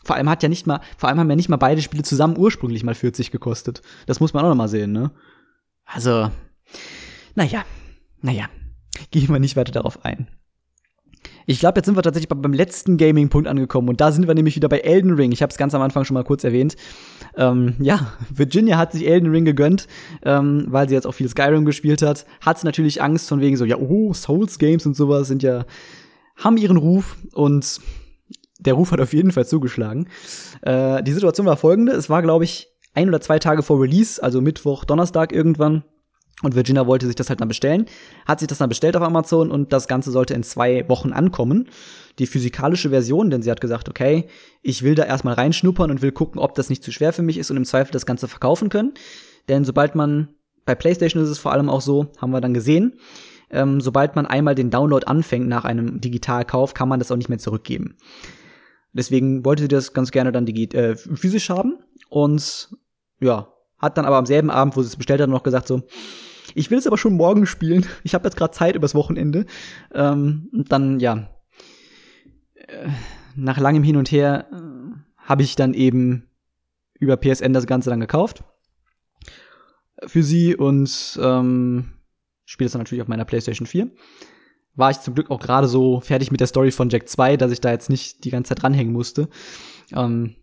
Vor allem hat ja nicht mal, vor allem haben ja nicht mal beide Spiele zusammen ursprünglich mal 40 gekostet. Das muss man auch noch mal sehen, ne? Also, naja, naja, gehen wir nicht weiter darauf ein. Ich glaube, jetzt sind wir tatsächlich beim letzten Gaming-Punkt angekommen und da sind wir nämlich wieder bei Elden Ring. Ich habe es ganz am Anfang schon mal kurz erwähnt. Ähm, ja, Virginia hat sich Elden Ring gegönnt, ähm, weil sie jetzt auch viel Skyrim gespielt hat. Hat natürlich Angst von wegen so, ja, oh, Souls-Games und sowas sind ja, haben ihren Ruf und der Ruf hat auf jeden Fall zugeschlagen. Äh, die Situation war folgende. Es war, glaube ich, ein oder zwei Tage vor Release, also Mittwoch, Donnerstag irgendwann. Und Virginia wollte sich das halt dann bestellen, hat sich das dann bestellt auf Amazon und das Ganze sollte in zwei Wochen ankommen. Die physikalische Version, denn sie hat gesagt, okay, ich will da erstmal reinschnuppern und will gucken, ob das nicht zu schwer für mich ist und im Zweifel das Ganze verkaufen können. Denn sobald man, bei PlayStation ist es vor allem auch so, haben wir dann gesehen, ähm, sobald man einmal den Download anfängt nach einem Digitalkauf, kann man das auch nicht mehr zurückgeben. Deswegen wollte sie das ganz gerne dann äh, physisch haben und ja, hat dann aber am selben Abend, wo sie es bestellt hat, noch gesagt so, ich will es aber schon morgen spielen. Ich habe jetzt gerade Zeit übers Wochenende. Ähm, und dann, ja, äh, nach langem Hin und Her äh, habe ich dann eben über PSN das Ganze dann gekauft. Für sie und ähm, spiele es dann natürlich auf meiner PlayStation 4. War ich zum Glück auch gerade so fertig mit der Story von Jack 2, dass ich da jetzt nicht die ganze Zeit dranhängen musste. Ähm,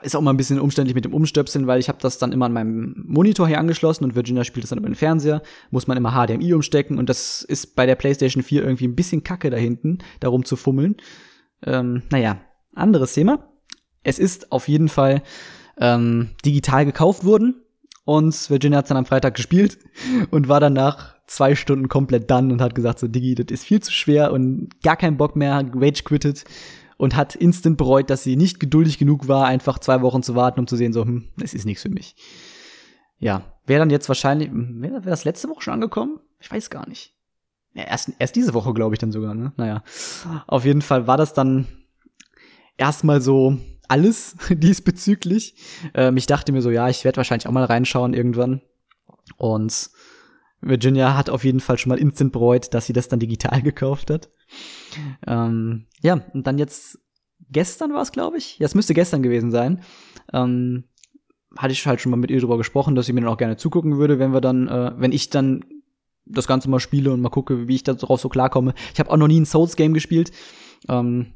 ist auch mal ein bisschen umständlich mit dem Umstöpseln, weil ich habe das dann immer an meinem Monitor hier angeschlossen und Virginia spielt das dann über den Fernseher, muss man immer HDMI umstecken und das ist bei der PlayStation 4 irgendwie ein bisschen kacke da hinten, darum zu fummeln. Ähm, naja, anderes Thema. Es ist auf jeden Fall ähm, digital gekauft worden und Virginia hat dann am Freitag gespielt und war danach zwei Stunden komplett done und hat gesagt so, Digi, das ist viel zu schwer und gar keinen Bock mehr, rage quittet und hat instant bereut, dass sie nicht geduldig genug war, einfach zwei Wochen zu warten, um zu sehen, so, hm, das ist nichts für mich. Ja, wäre dann jetzt wahrscheinlich, wäre wär das letzte Woche schon angekommen? Ich weiß gar nicht. Ja, erst, erst diese Woche, glaube ich, dann sogar, ne? Naja. Auf jeden Fall war das dann erstmal so alles diesbezüglich. Ähm, ich dachte mir so, ja, ich werde wahrscheinlich auch mal reinschauen irgendwann. Und Virginia hat auf jeden Fall schon mal instant bereut, dass sie das dann digital gekauft hat. Ähm, ja, und dann jetzt gestern war es, glaube ich. Ja, es müsste gestern gewesen sein. Ähm, hatte ich halt schon mal mit ihr drüber gesprochen, dass sie mir dann auch gerne zugucken würde, wenn wir dann, äh, wenn ich dann das Ganze mal spiele und mal gucke, wie ich darauf so klarkomme. Ich habe auch noch nie ein Souls-Game gespielt. Ähm,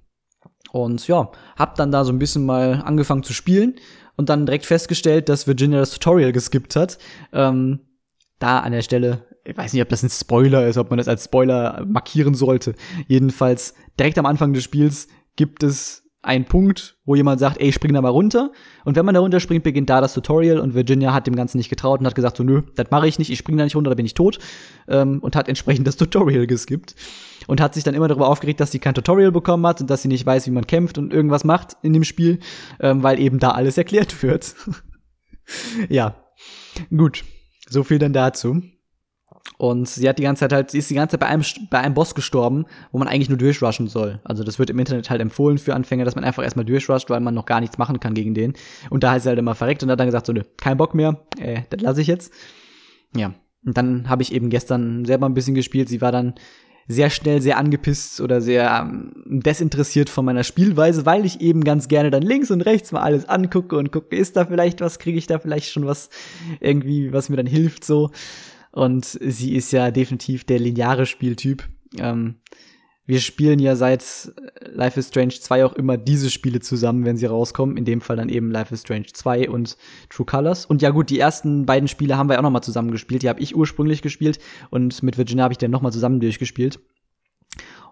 und ja, hab dann da so ein bisschen mal angefangen zu spielen und dann direkt festgestellt, dass Virginia das Tutorial geskippt hat. Ähm, da an der Stelle ich weiß nicht, ob das ein Spoiler ist, ob man das als Spoiler markieren sollte. Jedenfalls, direkt am Anfang des Spiels gibt es einen Punkt, wo jemand sagt, ey, spring da mal runter. Und wenn man da runterspringt, beginnt da das Tutorial und Virginia hat dem Ganzen nicht getraut und hat gesagt, so, nö, das mache ich nicht, ich spring da nicht runter, da bin ich tot. Ähm, und hat entsprechend das Tutorial geskippt. Und hat sich dann immer darüber aufgeregt, dass sie kein Tutorial bekommen hat und dass sie nicht weiß, wie man kämpft und irgendwas macht in dem Spiel, ähm, weil eben da alles erklärt wird. ja, gut. So viel dann dazu. Und sie hat die ganze Zeit halt, sie ist die ganze Zeit bei einem, bei einem Boss gestorben, wo man eigentlich nur durchrushen soll. Also das wird im Internet halt empfohlen für Anfänger, dass man einfach erstmal durchrusht, weil man noch gar nichts machen kann gegen den. Und da ist sie halt immer verreckt und hat dann gesagt, so, nö, kein Bock mehr, äh, das lasse ich jetzt. Ja. Und dann habe ich eben gestern selber ein bisschen gespielt. Sie war dann sehr schnell sehr angepisst oder sehr ähm, desinteressiert von meiner Spielweise, weil ich eben ganz gerne dann links und rechts mal alles angucke und gucke, ist da vielleicht was, kriege ich da vielleicht schon was irgendwie, was mir dann hilft so. Und sie ist ja definitiv der lineare Spieltyp. Ähm, wir spielen ja seit Life is Strange 2 auch immer diese Spiele zusammen, wenn sie rauskommen. In dem Fall dann eben Life is Strange 2 und True Colors. Und ja gut, die ersten beiden Spiele haben wir auch noch mal zusammen gespielt. Die habe ich ursprünglich gespielt und mit Virginia habe ich dann noch mal zusammen durchgespielt.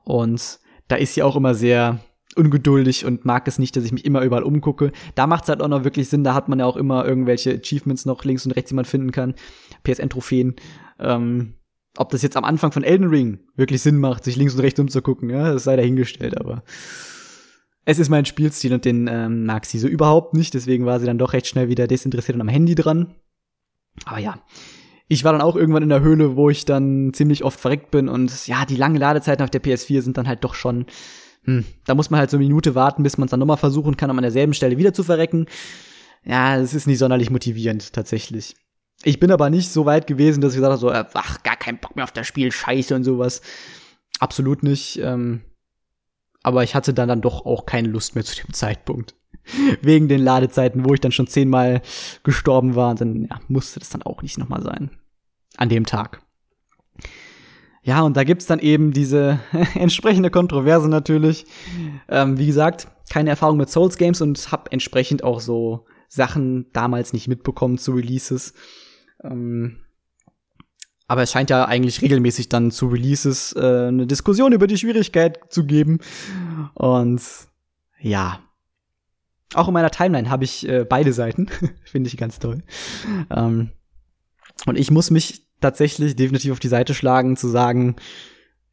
Und da ist sie auch immer sehr ungeduldig und mag es nicht, dass ich mich immer überall umgucke. Da macht es halt auch noch wirklich Sinn, da hat man ja auch immer irgendwelche Achievements noch links und rechts, die man finden kann. PSN-Trophäen. Ähm, ob das jetzt am Anfang von Elden Ring wirklich Sinn macht, sich links und rechts umzugucken, ja, das sei dahingestellt, aber es ist mein Spielstil und den ähm, mag sie so überhaupt nicht, deswegen war sie dann doch recht schnell wieder desinteressiert und am Handy dran. Aber ja, ich war dann auch irgendwann in der Höhle, wo ich dann ziemlich oft verreckt bin und ja, die langen Ladezeiten auf der PS4 sind dann halt doch schon hm, da muss man halt so eine Minute warten, bis man es dann nochmal versuchen kann, um an derselben Stelle wieder zu verrecken. Ja, es ist nicht sonderlich motivierend, tatsächlich. Ich bin aber nicht so weit gewesen, dass ich gesagt habe, so, äh, ach, gar kein Bock mehr auf das Spiel, scheiße und sowas. Absolut nicht. Ähm, aber ich hatte dann, dann doch auch keine Lust mehr zu dem Zeitpunkt. Wegen den Ladezeiten, wo ich dann schon zehnmal gestorben war, dann ja, musste das dann auch nicht nochmal sein. An dem Tag. Ja, und da gibt's dann eben diese entsprechende Kontroverse natürlich. Ähm, wie gesagt, keine Erfahrung mit Souls Games und hab entsprechend auch so Sachen damals nicht mitbekommen zu Releases. Ähm, aber es scheint ja eigentlich regelmäßig dann zu Releases äh, eine Diskussion über die Schwierigkeit zu geben. Und ja. Auch in meiner Timeline habe ich äh, beide Seiten. Finde ich ganz toll. Ähm, und ich muss mich tatsächlich definitiv auf die Seite schlagen, zu sagen,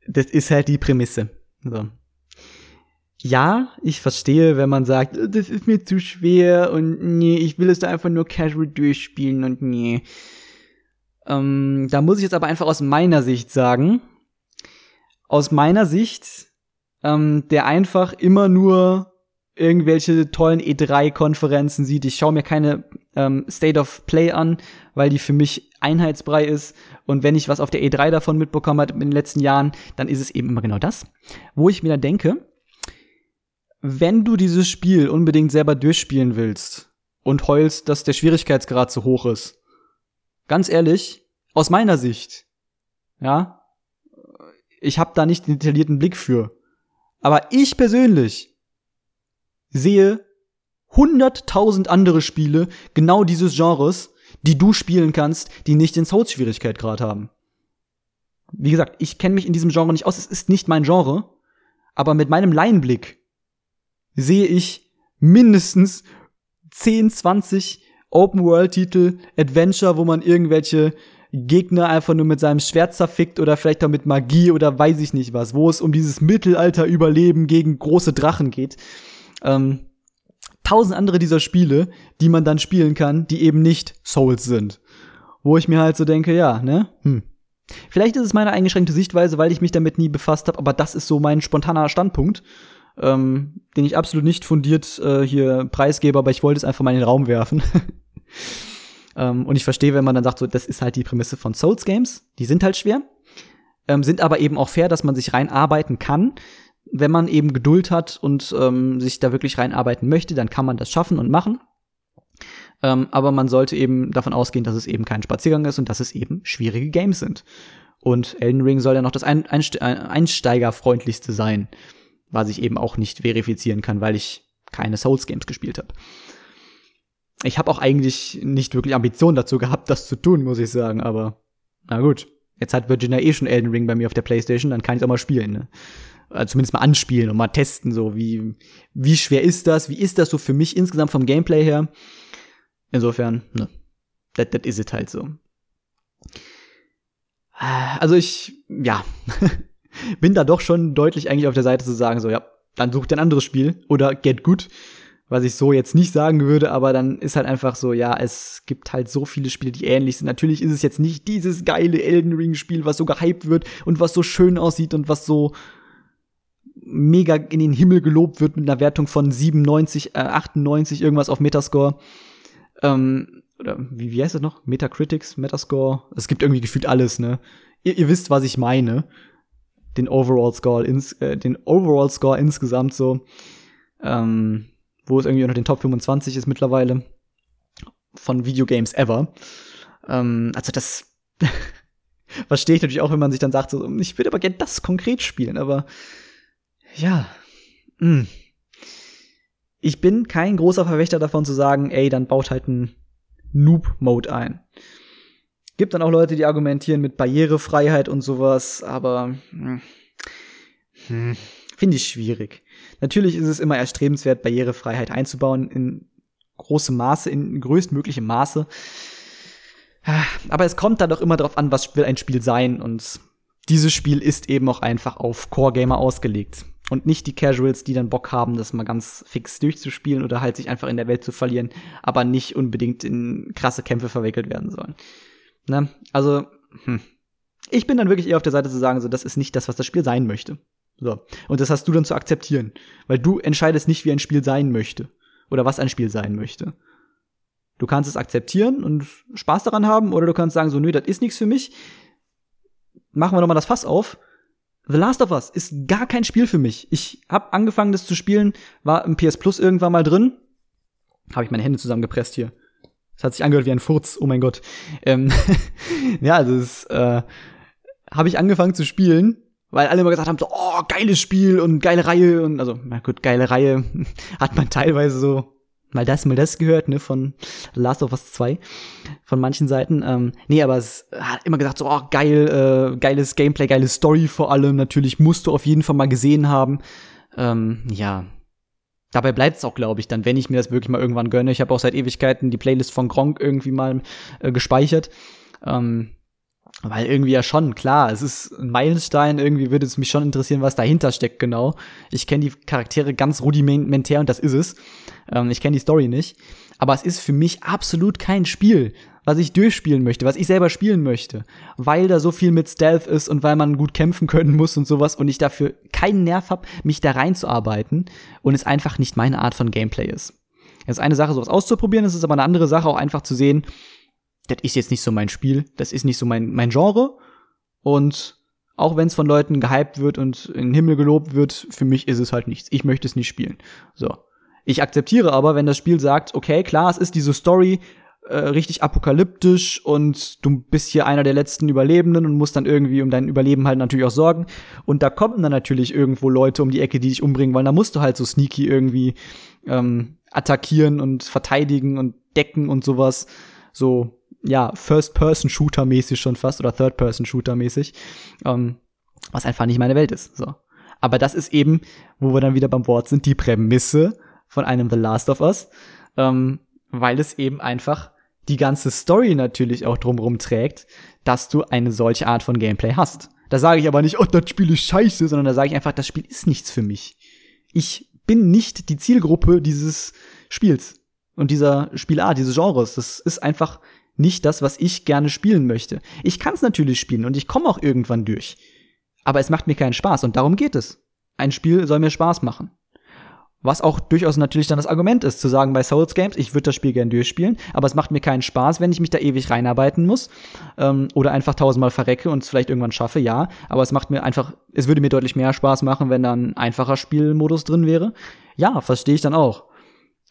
das ist halt die Prämisse. So. Ja, ich verstehe, wenn man sagt, das ist mir zu schwer und nee, ich will es da einfach nur casual durchspielen und nee. Ähm, da muss ich jetzt aber einfach aus meiner Sicht sagen, aus meiner Sicht, ähm, der einfach immer nur irgendwelche tollen E3-Konferenzen sieht. Ich schaue mir keine ähm, State of Play an, weil die für mich einheitsbrei ist. Und wenn ich was auf der E3 davon mitbekommen habe in den letzten Jahren, dann ist es eben immer genau das, wo ich mir dann denke, wenn du dieses Spiel unbedingt selber durchspielen willst und heulst, dass der Schwierigkeitsgrad zu hoch ist, ganz ehrlich, aus meiner Sicht, ja, ich habe da nicht den detaillierten Blick für. Aber ich persönlich sehe hunderttausend andere Spiele genau dieses Genres, die du spielen kannst, die nicht den Souls-Schwierigkeitsgrad haben. Wie gesagt, ich kenne mich in diesem Genre nicht aus, es ist nicht mein Genre, aber mit meinem Laienblick sehe ich mindestens 10, 20 Open-World-Titel, Adventure, wo man irgendwelche Gegner einfach nur mit seinem Schwert zerfickt oder vielleicht auch mit Magie oder weiß ich nicht was, wo es um dieses Mittelalter-Überleben gegen große Drachen geht. Ähm, tausend andere dieser Spiele, die man dann spielen kann, die eben nicht Souls sind. Wo ich mir halt so denke, ja, ne? Hm. Vielleicht ist es meine eingeschränkte Sichtweise, weil ich mich damit nie befasst habe, aber das ist so mein spontaner Standpunkt ähm, den ich absolut nicht fundiert äh, hier preisgebe, aber ich wollte es einfach mal in den Raum werfen. ähm, und ich verstehe, wenn man dann sagt, so, das ist halt die Prämisse von Souls Games, die sind halt schwer, ähm, sind aber eben auch fair, dass man sich reinarbeiten kann. Wenn man eben Geduld hat und ähm, sich da wirklich reinarbeiten möchte, dann kann man das schaffen und machen. Ähm, aber man sollte eben davon ausgehen, dass es eben kein Spaziergang ist und dass es eben schwierige Games sind. Und Elden Ring soll ja noch das ein Einsteigerfreundlichste sein was ich eben auch nicht verifizieren kann, weil ich keine Souls Games gespielt habe. Ich habe auch eigentlich nicht wirklich Ambitionen dazu gehabt, das zu tun, muss ich sagen, aber na gut. Jetzt hat Virginia eh schon Elden Ring bei mir auf der Playstation, dann kann ich auch mal spielen, ne? Also zumindest mal anspielen und mal testen, so wie, wie schwer ist das, wie ist das so für mich insgesamt vom Gameplay her. Insofern, ne, das is it halt so. Also ich, ja, bin da doch schon deutlich eigentlich auf der Seite zu sagen, so, ja, dann sucht ein anderes Spiel oder get good, was ich so jetzt nicht sagen würde, aber dann ist halt einfach so, ja, es gibt halt so viele Spiele, die ähnlich sind. Natürlich ist es jetzt nicht dieses geile Elden Ring Spiel, was so gehypt wird und was so schön aussieht und was so mega in den Himmel gelobt wird mit einer Wertung von 97, äh, 98 irgendwas auf Metascore. Ähm, oder wie, wie heißt das noch? Metacritics, Metascore. Es gibt irgendwie gefühlt alles, ne? Ihr, ihr wisst, was ich meine den Overall Score, ins, äh, den Overall Score insgesamt so, ähm, wo es irgendwie unter den Top 25 ist mittlerweile von Videogames ever. Ähm, also das verstehe ich natürlich auch, wenn man sich dann sagt, so, ich würde aber gerne das konkret spielen, aber ja. Hm. ich bin kein großer Verwächter davon zu sagen, ey, dann baut halt ein Noob-Mode ein. Gibt dann auch Leute, die argumentieren mit Barrierefreiheit und sowas, aber hm, hm, finde ich schwierig. Natürlich ist es immer erstrebenswert, Barrierefreiheit einzubauen in großem Maße, in größtmöglichem Maße. Aber es kommt dann doch immer darauf an, was will ein Spiel sein und dieses Spiel ist eben auch einfach auf Core-Gamer ausgelegt. Und nicht die Casuals, die dann Bock haben, das mal ganz fix durchzuspielen oder halt sich einfach in der Welt zu verlieren, aber nicht unbedingt in krasse Kämpfe verwickelt werden sollen. Ne? Also, hm. ich bin dann wirklich eher auf der Seite zu sagen, so, das ist nicht das, was das Spiel sein möchte. So. Und das hast du dann zu akzeptieren. Weil du entscheidest nicht, wie ein Spiel sein möchte. Oder was ein Spiel sein möchte. Du kannst es akzeptieren und Spaß daran haben, oder du kannst sagen, so, nö, das ist nichts für mich. Machen wir doch mal das Fass auf. The Last of Us ist gar kein Spiel für mich. Ich habe angefangen, das zu spielen, war im PS Plus irgendwann mal drin. Habe ich meine Hände zusammengepresst hier. Das hat sich angehört wie ein Furz. Oh mein Gott. Ähm ja, also es äh, habe ich angefangen zu spielen, weil alle immer gesagt haben, so, oh, geiles Spiel und geile Reihe und also, na gut, geile Reihe hat man teilweise so mal das, mal das gehört, ne, von Last of Us 2, von manchen Seiten. Ähm, nee, aber es hat immer gesagt, so, oh, geil, äh, geiles Gameplay, geile Story vor allem, natürlich musst du auf jeden Fall mal gesehen haben. Ähm, ja. Dabei bleibt es auch, glaube ich, dann, wenn ich mir das wirklich mal irgendwann gönne. Ich habe auch seit Ewigkeiten die Playlist von Gronk irgendwie mal äh, gespeichert. Ähm, weil irgendwie ja schon, klar, es ist ein Meilenstein, irgendwie würde es mich schon interessieren, was dahinter steckt genau. Ich kenne die Charaktere ganz rudimentär und das ist es. Ähm, ich kenne die Story nicht. Aber es ist für mich absolut kein Spiel, was ich durchspielen möchte, was ich selber spielen möchte. Weil da so viel mit Stealth ist und weil man gut kämpfen können muss und sowas und ich dafür keinen Nerv habe, mich da reinzuarbeiten und es einfach nicht meine Art von Gameplay ist. Es ist eine Sache, sowas auszuprobieren, es ist aber eine andere Sache, auch einfach zu sehen, das ist jetzt nicht so mein Spiel, das ist nicht so mein, mein Genre. Und auch wenn es von Leuten gehypt wird und in den Himmel gelobt wird, für mich ist es halt nichts. Ich möchte es nicht spielen. So. Ich akzeptiere aber, wenn das Spiel sagt, okay, klar, es ist diese Story äh, richtig apokalyptisch und du bist hier einer der letzten Überlebenden und musst dann irgendwie um dein Überleben halt natürlich auch sorgen. Und da kommen dann natürlich irgendwo Leute um die Ecke, die dich umbringen wollen. Da musst du halt so sneaky irgendwie ähm, attackieren und verteidigen und decken und sowas. So ja, First-Person-Shooter-mäßig schon fast oder Third-Person-Shooter-mäßig, ähm, was einfach nicht meine Welt ist. So. Aber das ist eben, wo wir dann wieder beim Wort sind, die Prämisse von einem The Last of Us, ähm, weil es eben einfach die ganze Story natürlich auch drumherum trägt, dass du eine solche Art von Gameplay hast. Da sage ich aber nicht, oh, das Spiel ist scheiße, sondern da sage ich einfach, das Spiel ist nichts für mich. Ich bin nicht die Zielgruppe dieses Spiels und dieser Spielart, dieses Genres. Das ist einfach nicht das, was ich gerne spielen möchte. Ich kann es natürlich spielen und ich komme auch irgendwann durch. Aber es macht mir keinen Spaß und darum geht es. Ein Spiel soll mir Spaß machen. Was auch durchaus natürlich dann das Argument ist, zu sagen bei Souls Games, ich würde das Spiel gern durchspielen, aber es macht mir keinen Spaß, wenn ich mich da ewig reinarbeiten muss ähm, oder einfach tausendmal verrecke und es vielleicht irgendwann schaffe, ja. Aber es macht mir einfach, es würde mir deutlich mehr Spaß machen, wenn da ein einfacher Spielmodus drin wäre. Ja, verstehe ich dann auch.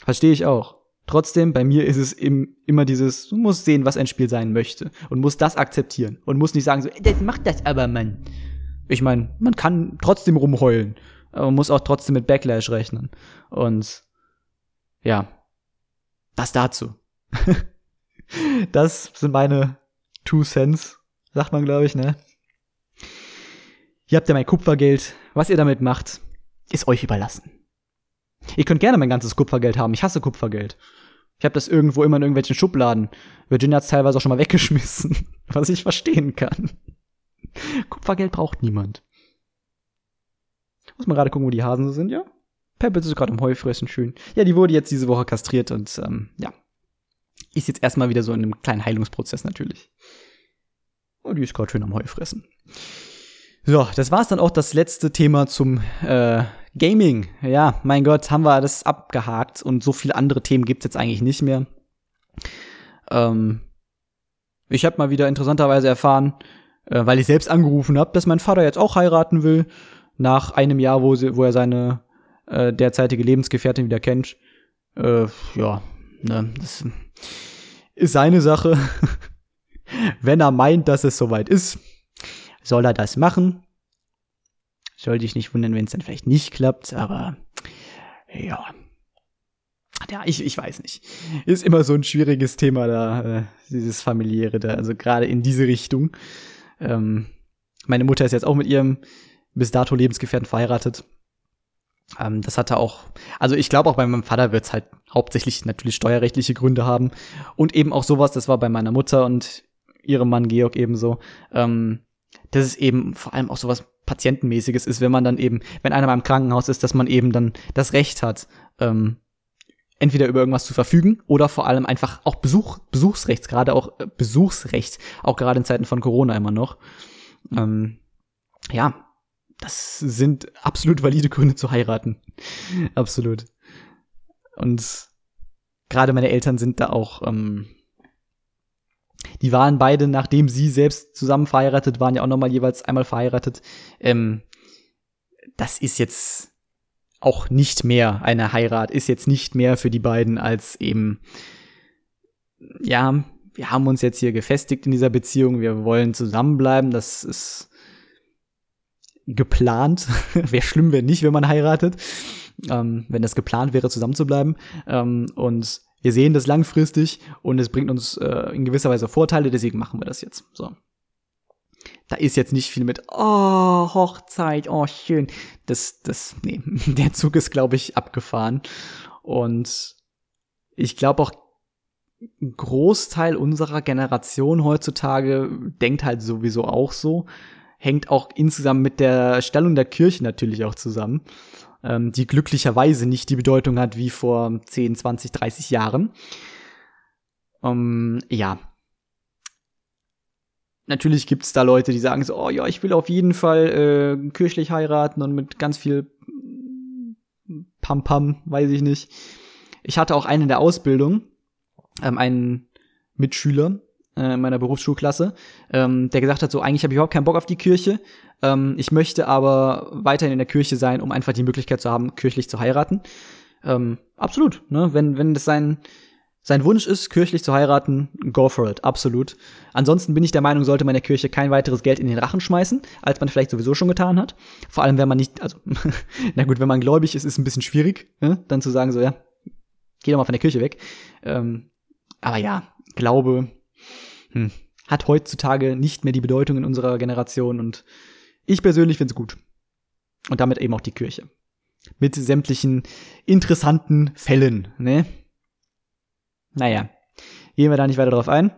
Verstehe ich auch. Trotzdem, bei mir ist es im, immer dieses, du musst sehen, was ein Spiel sein möchte und musst das akzeptieren und musst nicht sagen so, das macht das aber, Mann. Ich meine, man kann trotzdem rumheulen, aber man muss auch trotzdem mit Backlash rechnen. Und ja, das dazu. das sind meine Two Cents, sagt man, glaube ich, ne? Ihr habt ja mein Kupfergeld. Was ihr damit macht, ist euch überlassen. Ihr könnt gerne mein ganzes Kupfergeld haben. Ich hasse Kupfergeld. Ich habe das irgendwo immer in irgendwelchen Schubladen. Virginia hat's teilweise auch schon mal weggeschmissen, was ich verstehen kann. Kupfergeld braucht niemand. Muss mal gerade gucken, wo die Hasen so sind, ja? Pebbles ist gerade im Heu fressen, schön. Ja, die wurde jetzt diese Woche kastriert und ähm, ja. Ist jetzt erstmal wieder so in einem kleinen Heilungsprozess natürlich. Und die ist gerade schön am Heu fressen. So, das war's dann auch das letzte Thema zum äh, Gaming, ja, mein Gott, haben wir das abgehakt und so viele andere Themen gibt's jetzt eigentlich nicht mehr. Ähm, ich habe mal wieder interessanterweise erfahren, äh, weil ich selbst angerufen habe, dass mein Vater jetzt auch heiraten will, nach einem Jahr, wo, sie, wo er seine äh, derzeitige Lebensgefährtin wieder kennt. Äh, ja, ne, das ist seine Sache. Wenn er meint, dass es soweit ist, soll er das machen. Sollte ich nicht wundern, wenn es dann vielleicht nicht klappt, aber ja. Ja, ich, ich weiß nicht. Ist immer so ein schwieriges Thema da, äh, dieses familiäre da, also gerade in diese Richtung. Ähm, meine Mutter ist jetzt auch mit ihrem bis dato Lebensgefährten verheiratet. Ähm, das hatte auch, also ich glaube auch bei meinem Vater wird es halt hauptsächlich natürlich steuerrechtliche Gründe haben und eben auch sowas, das war bei meiner Mutter und ihrem Mann Georg ebenso. Ähm, dass es eben vor allem auch sowas Patientenmäßiges ist, wenn man dann eben, wenn einer mal im Krankenhaus ist, dass man eben dann das Recht hat, ähm, entweder über irgendwas zu verfügen oder vor allem einfach auch Besuch, Besuchsrechts, gerade auch äh, Besuchsrecht, auch gerade in Zeiten von Corona immer noch. Ähm, ja, das sind absolut valide Gründe zu heiraten. absolut. Und gerade meine Eltern sind da auch ähm, Die waren beide, nachdem sie selbst zusammen verheiratet waren, ja auch nochmal jeweils einmal verheiratet. Ähm, das ist jetzt auch nicht mehr eine Heirat, ist jetzt nicht mehr für die beiden als eben, ja, wir haben uns jetzt hier gefestigt in dieser Beziehung, wir wollen zusammenbleiben, das ist geplant. wäre schlimm, wenn nicht, wenn man heiratet, ähm, wenn das geplant wäre, zusammenzubleiben. Ähm, und wir sehen das langfristig und es bringt uns äh, in gewisser Weise Vorteile, deswegen machen wir das jetzt. So. Da ist jetzt nicht viel mit, oh, Hochzeit, oh, schön. Das, das, nee, der Zug ist, glaube ich, abgefahren. Und ich glaube auch, ein Großteil unserer Generation heutzutage denkt halt sowieso auch so. Hängt auch insgesamt mit der Stellung der Kirche natürlich auch zusammen ähm, die glücklicherweise nicht die Bedeutung hat wie vor 10, 20, 30 Jahren. Ähm, ja. Natürlich gibt's da Leute, die sagen so, oh ja, ich will auf jeden Fall äh, kirchlich heiraten und mit ganz viel Pam Pam, weiß ich nicht. Ich hatte auch einen in der Ausbildung, ähm, einen Mitschüler, äh, in meiner Berufsschulklasse, ähm, der gesagt hat, so eigentlich habe ich überhaupt keinen Bock auf die Kirche. Ähm, ich möchte aber weiterhin in der Kirche sein, um einfach die Möglichkeit zu haben, kirchlich zu heiraten. Ähm, absolut, ne? Wenn, wenn das sein, sein Wunsch ist, kirchlich zu heiraten, go for it, absolut. Ansonsten bin ich der Meinung, sollte man der Kirche kein weiteres Geld in den Rachen schmeißen, als man vielleicht sowieso schon getan hat. Vor allem, wenn man nicht, also, na gut, wenn man gläubig ist, ist ein bisschen schwierig, ne? dann zu sagen, so, ja, geh doch mal von der Kirche weg. Ähm, aber ja, Glaube hm, hat heutzutage nicht mehr die Bedeutung in unserer Generation und ich persönlich finde es gut. Und damit eben auch die Kirche. Mit sämtlichen interessanten Fällen, ne? Naja, gehen wir da nicht weiter drauf ein.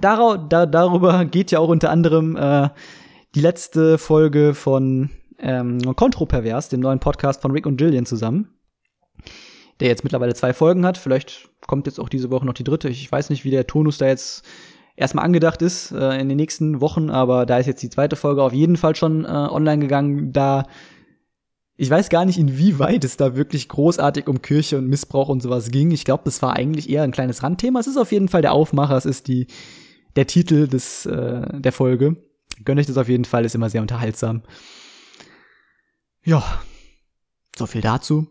Dar da, darüber geht ja auch unter anderem äh, die letzte Folge von ähm, Kontropervers, dem neuen Podcast von Rick und Jillian zusammen. Der jetzt mittlerweile zwei Folgen hat. Vielleicht kommt jetzt auch diese Woche noch die dritte. Ich weiß nicht, wie der Tonus da jetzt erstmal angedacht ist äh, in den nächsten Wochen, aber da ist jetzt die zweite Folge auf jeden Fall schon äh, online gegangen. Da ich weiß gar nicht, inwieweit es da wirklich großartig um Kirche und Missbrauch und sowas ging. Ich glaube, das war eigentlich eher ein kleines Randthema. Es ist auf jeden Fall der Aufmacher, es ist die der Titel des äh, der Folge. Gönne ich das auf jeden Fall, ist immer sehr unterhaltsam. Ja, so viel dazu.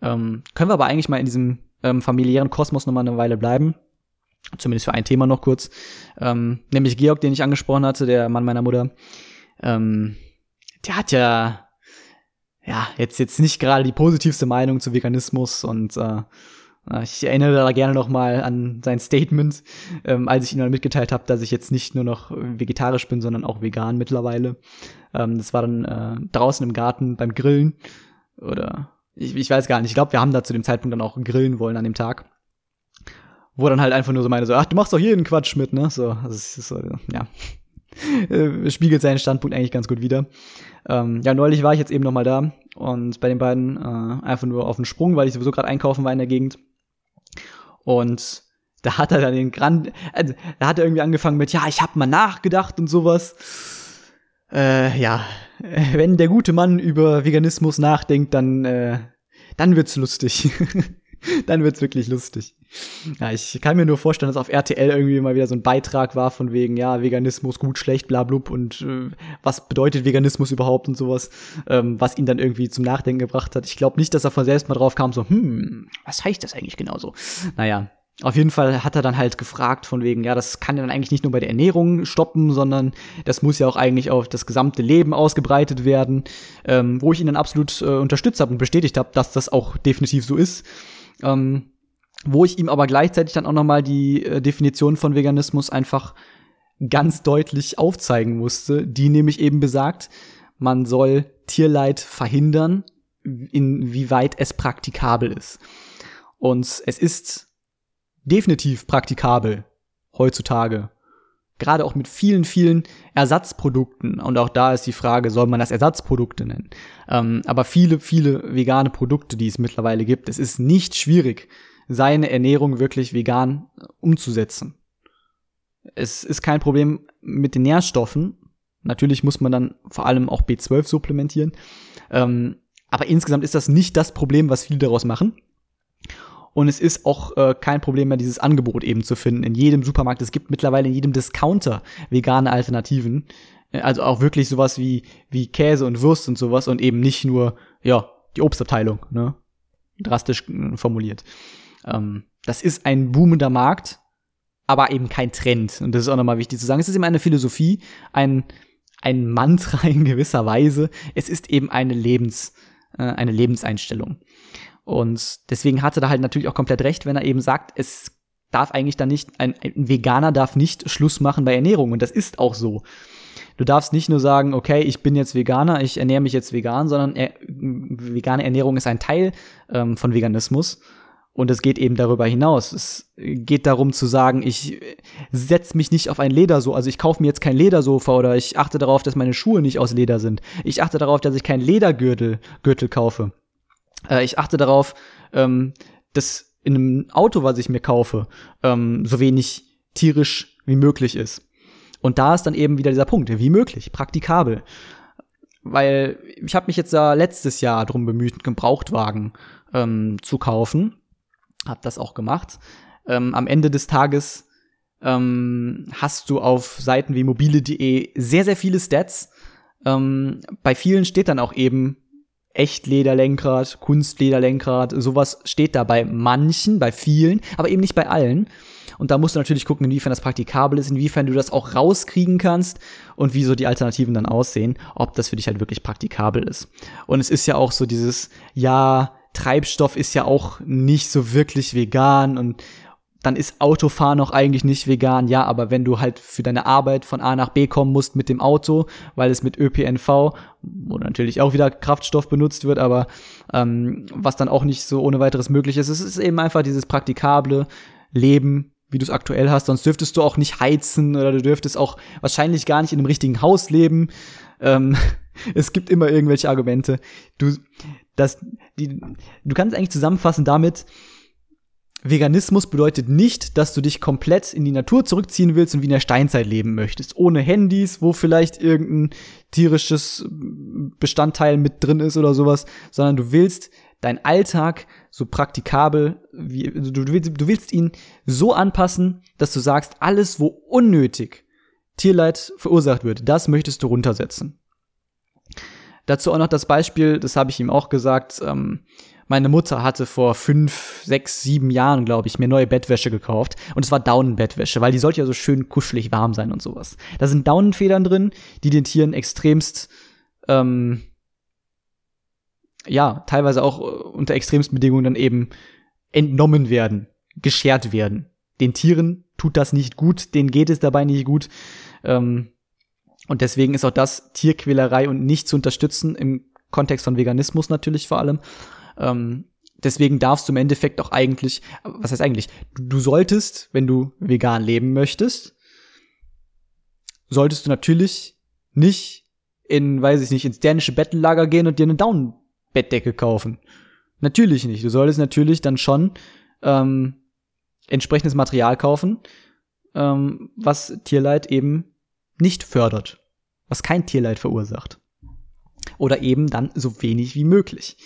Ähm, können wir aber eigentlich mal in diesem ähm, familiären Kosmos noch mal eine Weile bleiben. Zumindest für ein Thema noch kurz. Ähm, nämlich Georg, den ich angesprochen hatte, der Mann meiner Mutter. Ähm, der hat ja, ja, jetzt, jetzt nicht gerade die positivste Meinung zu Veganismus und äh, ich erinnere da gerne noch mal an sein Statement, ähm, als ich ihm dann mitgeteilt habe, dass ich jetzt nicht nur noch vegetarisch bin, sondern auch vegan mittlerweile. Ähm, das war dann äh, draußen im Garten beim Grillen oder ich, ich weiß gar nicht. Ich glaube, wir haben da zu dem Zeitpunkt dann auch grillen wollen an dem Tag wo dann halt einfach nur so meine so, ach, du machst doch jeden Quatsch mit, ne? So, also ist so, ja. Äh, spiegelt seinen Standpunkt eigentlich ganz gut wieder. Ähm, ja, neulich war ich jetzt eben noch mal da und bei den beiden äh, einfach nur auf den Sprung, weil ich sowieso gerade einkaufen war in der Gegend. Und da hat er dann den Grand, also, da hat er irgendwie angefangen mit, ja, ich hab mal nachgedacht und sowas. Äh, ja, wenn der gute Mann über Veganismus nachdenkt, dann, äh, dann wird's lustig. dann wird's wirklich lustig. Ja, ich kann mir nur vorstellen, dass auf RTL irgendwie mal wieder so ein Beitrag war von wegen, ja, Veganismus gut, schlecht, bla blub und äh, was bedeutet Veganismus überhaupt und sowas, ähm, was ihn dann irgendwie zum Nachdenken gebracht hat. Ich glaube nicht, dass er von selbst mal drauf kam, so, hm, was heißt das eigentlich genauso? Naja, auf jeden Fall hat er dann halt gefragt von wegen, ja, das kann ja dann eigentlich nicht nur bei der Ernährung stoppen, sondern das muss ja auch eigentlich auf das gesamte Leben ausgebreitet werden, ähm, wo ich ihn dann absolut äh, unterstützt habe und bestätigt habe, dass das auch definitiv so ist. Ähm, wo ich ihm aber gleichzeitig dann auch noch mal die äh, Definition von Veganismus einfach ganz deutlich aufzeigen musste, die nämlich eben besagt, man soll Tierleid verhindern, inwieweit es praktikabel ist. Und es ist definitiv praktikabel heutzutage. Gerade auch mit vielen, vielen Ersatzprodukten. Und auch da ist die Frage, soll man das Ersatzprodukte nennen? Ähm, aber viele, viele vegane Produkte, die es mittlerweile gibt, es ist nicht schwierig, seine Ernährung wirklich vegan umzusetzen. Es ist kein Problem mit den Nährstoffen. Natürlich muss man dann vor allem auch B12 supplementieren. Ähm, aber insgesamt ist das nicht das Problem, was viele daraus machen. Und es ist auch äh, kein Problem mehr, dieses Angebot eben zu finden. In jedem Supermarkt, es gibt mittlerweile in jedem Discounter vegane Alternativen. Äh, also auch wirklich sowas wie, wie Käse und Wurst und sowas und eben nicht nur, ja, die Obstabteilung, ne? Drastisch äh, formuliert. Ähm, das ist ein boomender Markt, aber eben kein Trend. Und das ist auch nochmal wichtig zu sagen. Es ist eben eine Philosophie, ein, ein Mantra in gewisser Weise. Es ist eben eine Lebens, äh, eine Lebenseinstellung. Und deswegen hatte er halt natürlich auch komplett recht, wenn er eben sagt, es darf eigentlich dann nicht, ein, ein Veganer darf nicht Schluss machen bei Ernährung. Und das ist auch so. Du darfst nicht nur sagen, okay, ich bin jetzt Veganer, ich ernähre mich jetzt vegan, sondern er, vegane Ernährung ist ein Teil ähm, von Veganismus. Und es geht eben darüber hinaus. Es geht darum zu sagen, ich setze mich nicht auf ein Ledersofa, also ich kaufe mir jetzt kein Ledersofa oder ich achte darauf, dass meine Schuhe nicht aus Leder sind. Ich achte darauf, dass ich kein Ledergürtel Gürtel kaufe. Äh, ich achte darauf, ähm, dass in einem Auto, was ich mir kaufe, ähm, so wenig tierisch wie möglich ist. Und da ist dann eben wieder dieser Punkt, wie möglich, praktikabel. Weil ich habe mich jetzt da letztes Jahr drum bemüht, einen Gebrauchtwagen ähm, zu kaufen. Hab das auch gemacht. Ähm, am Ende des Tages ähm, hast du auf Seiten wie mobile.de sehr, sehr viele Stats. Ähm, bei vielen steht dann auch eben Echtlederlenkrad, Kunstlederlenkrad, sowas steht da bei manchen, bei vielen, aber eben nicht bei allen. Und da musst du natürlich gucken, inwiefern das praktikabel ist, inwiefern du das auch rauskriegen kannst und wie so die Alternativen dann aussehen, ob das für dich halt wirklich praktikabel ist. Und es ist ja auch so dieses, ja, Treibstoff ist ja auch nicht so wirklich vegan und dann ist Autofahren auch eigentlich nicht vegan. Ja, aber wenn du halt für deine Arbeit von A nach B kommen musst mit dem Auto, weil es mit ÖPNV, wo natürlich auch wieder Kraftstoff benutzt wird, aber ähm, was dann auch nicht so ohne weiteres möglich ist, es ist eben einfach dieses praktikable Leben, wie du es aktuell hast. Sonst dürftest du auch nicht heizen oder du dürftest auch wahrscheinlich gar nicht in einem richtigen Haus leben. Ähm, es gibt immer irgendwelche Argumente. Du, das, die, du kannst eigentlich zusammenfassen damit, Veganismus bedeutet nicht, dass du dich komplett in die Natur zurückziehen willst und wie in der Steinzeit leben möchtest. Ohne Handys, wo vielleicht irgendein tierisches Bestandteil mit drin ist oder sowas, sondern du willst deinen Alltag so praktikabel, wie, also du, willst, du willst ihn so anpassen, dass du sagst, alles, wo unnötig Tierleid verursacht wird, das möchtest du runtersetzen. Dazu auch noch das Beispiel, das habe ich ihm auch gesagt, ähm, meine Mutter hatte vor fünf, sechs, sieben Jahren, glaube ich, mir neue Bettwäsche gekauft. Und es war Daunenbettwäsche, weil die sollte ja so schön kuschelig warm sein und sowas. Da sind Daunenfedern drin, die den Tieren extremst, ähm, ja, teilweise auch äh, unter extremsten Bedingungen dann eben entnommen werden, geschert werden. Den Tieren tut das nicht gut, denen geht es dabei nicht gut. Ähm, und deswegen ist auch das Tierquälerei und nicht zu unterstützen, im Kontext von Veganismus natürlich vor allem. Ähm, deswegen darfst du im Endeffekt auch eigentlich, was heißt eigentlich, du, solltest, wenn du vegan leben möchtest, solltest du natürlich nicht in, weiß ich nicht, ins dänische Bettellager gehen und dir eine Down-Bettdecke kaufen. Natürlich nicht. Du solltest natürlich dann schon ähm, entsprechendes Material kaufen, ähm, was Tierleid eben nicht fördert, was kein Tierleid verursacht. Oder eben dann so wenig wie möglich.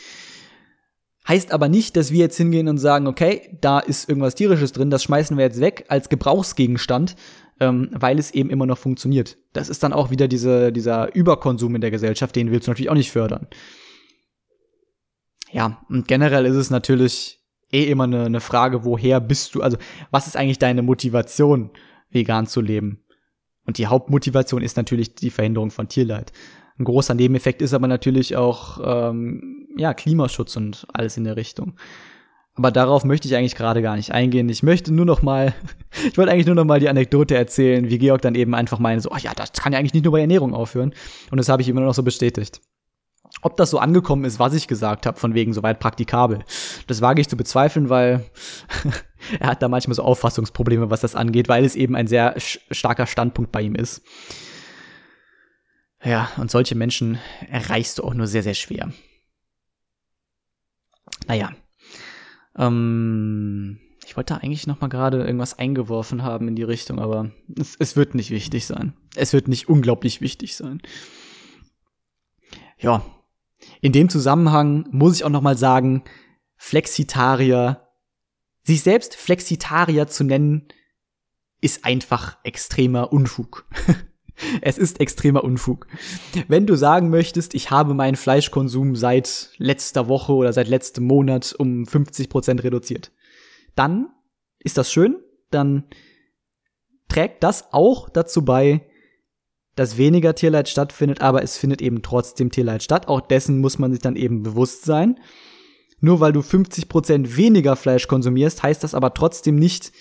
Heißt aber nicht, dass wir jetzt hingehen und sagen, okay, da ist irgendwas tierisches drin, das schmeißen wir jetzt weg als Gebrauchsgegenstand, ähm, weil es eben immer noch funktioniert. Das ist dann auch wieder diese, dieser Überkonsum in der Gesellschaft, den willst du natürlich auch nicht fördern. Ja, und generell ist es natürlich eh immer eine, eine Frage, woher bist du, also was ist eigentlich deine Motivation, vegan zu leben? Und die Hauptmotivation ist natürlich die Verhinderung von Tierleid. Ein großer Nebeneffekt ist aber natürlich auch ähm, ja Klimaschutz und alles in der Richtung. Aber darauf möchte ich eigentlich gerade gar nicht eingehen. Ich möchte nur noch mal, ich wollte eigentlich nur noch mal die Anekdote erzählen, wie Georg dann eben einfach meinte, so, ach ja, das kann ja eigentlich nicht nur bei Ernährung aufhören. Und das habe ich immer noch so bestätigt. Ob das so angekommen ist, was ich gesagt habe, von wegen soweit praktikabel, das wage ich zu bezweifeln, weil er hat da manchmal so Auffassungsprobleme, was das angeht, weil es eben ein sehr starker Standpunkt bei ihm ist. Ja, und solche Menschen erreichst du auch nur sehr, sehr schwer. Naja. Ähm, ich wollte eigentlich noch mal gerade irgendwas eingeworfen haben in die Richtung, aber es, es wird nicht wichtig sein. Es wird nicht unglaublich wichtig sein. Ja. In dem Zusammenhang muss ich auch noch mal sagen, Flexitarier sich selbst Flexitarier zu nennen, ist einfach extremer Unfug. es ist extremer Unfug. Wenn du sagen möchtest, ich habe meinen Fleischkonsum seit letzter Woche oder seit letztem Monat um 50 Prozent reduziert, dann ist das schön, dann trägt das auch dazu bei, dass weniger Tierleid stattfindet, aber es findet eben trotzdem Tierleid statt. Auch dessen muss man sich dann eben bewusst sein. Nur weil du 50% weniger Fleisch konsumierst, heißt das aber trotzdem nicht,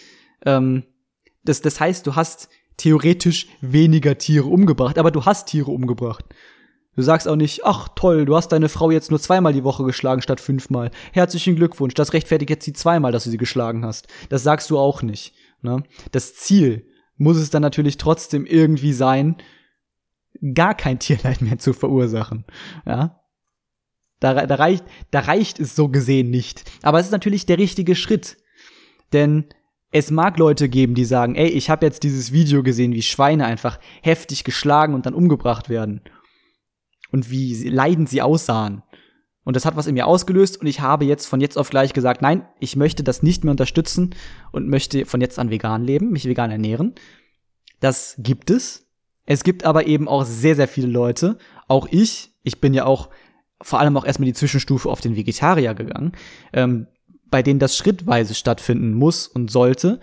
ähm, das, das heißt, du hast theoretisch weniger Tiere umgebracht, aber du hast Tiere umgebracht. Du sagst auch nicht, ach toll, du hast deine Frau jetzt nur zweimal die Woche geschlagen statt fünfmal. Herzlichen Glückwunsch, das rechtfertigt jetzt sie zweimal, dass du sie geschlagen hast. Das sagst du auch nicht. Ne? Das Ziel muss es dann natürlich trotzdem irgendwie sein, gar kein Tierleid mehr zu verursachen. Ja? Da, da, reicht, da reicht es so gesehen nicht. Aber es ist natürlich der richtige Schritt. Denn es mag Leute geben, die sagen, ey, ich habe jetzt dieses Video gesehen, wie Schweine einfach heftig geschlagen und dann umgebracht werden. Und wie leidend sie aussahen. Und das hat was in mir ausgelöst und ich habe jetzt von jetzt auf gleich gesagt, nein, ich möchte das nicht mehr unterstützen und möchte von jetzt an vegan leben, mich vegan ernähren. Das gibt es. Es gibt aber eben auch sehr, sehr viele Leute, auch ich, ich bin ja auch vor allem auch erstmal die Zwischenstufe auf den Vegetarier gegangen, ähm, bei denen das schrittweise stattfinden muss und sollte,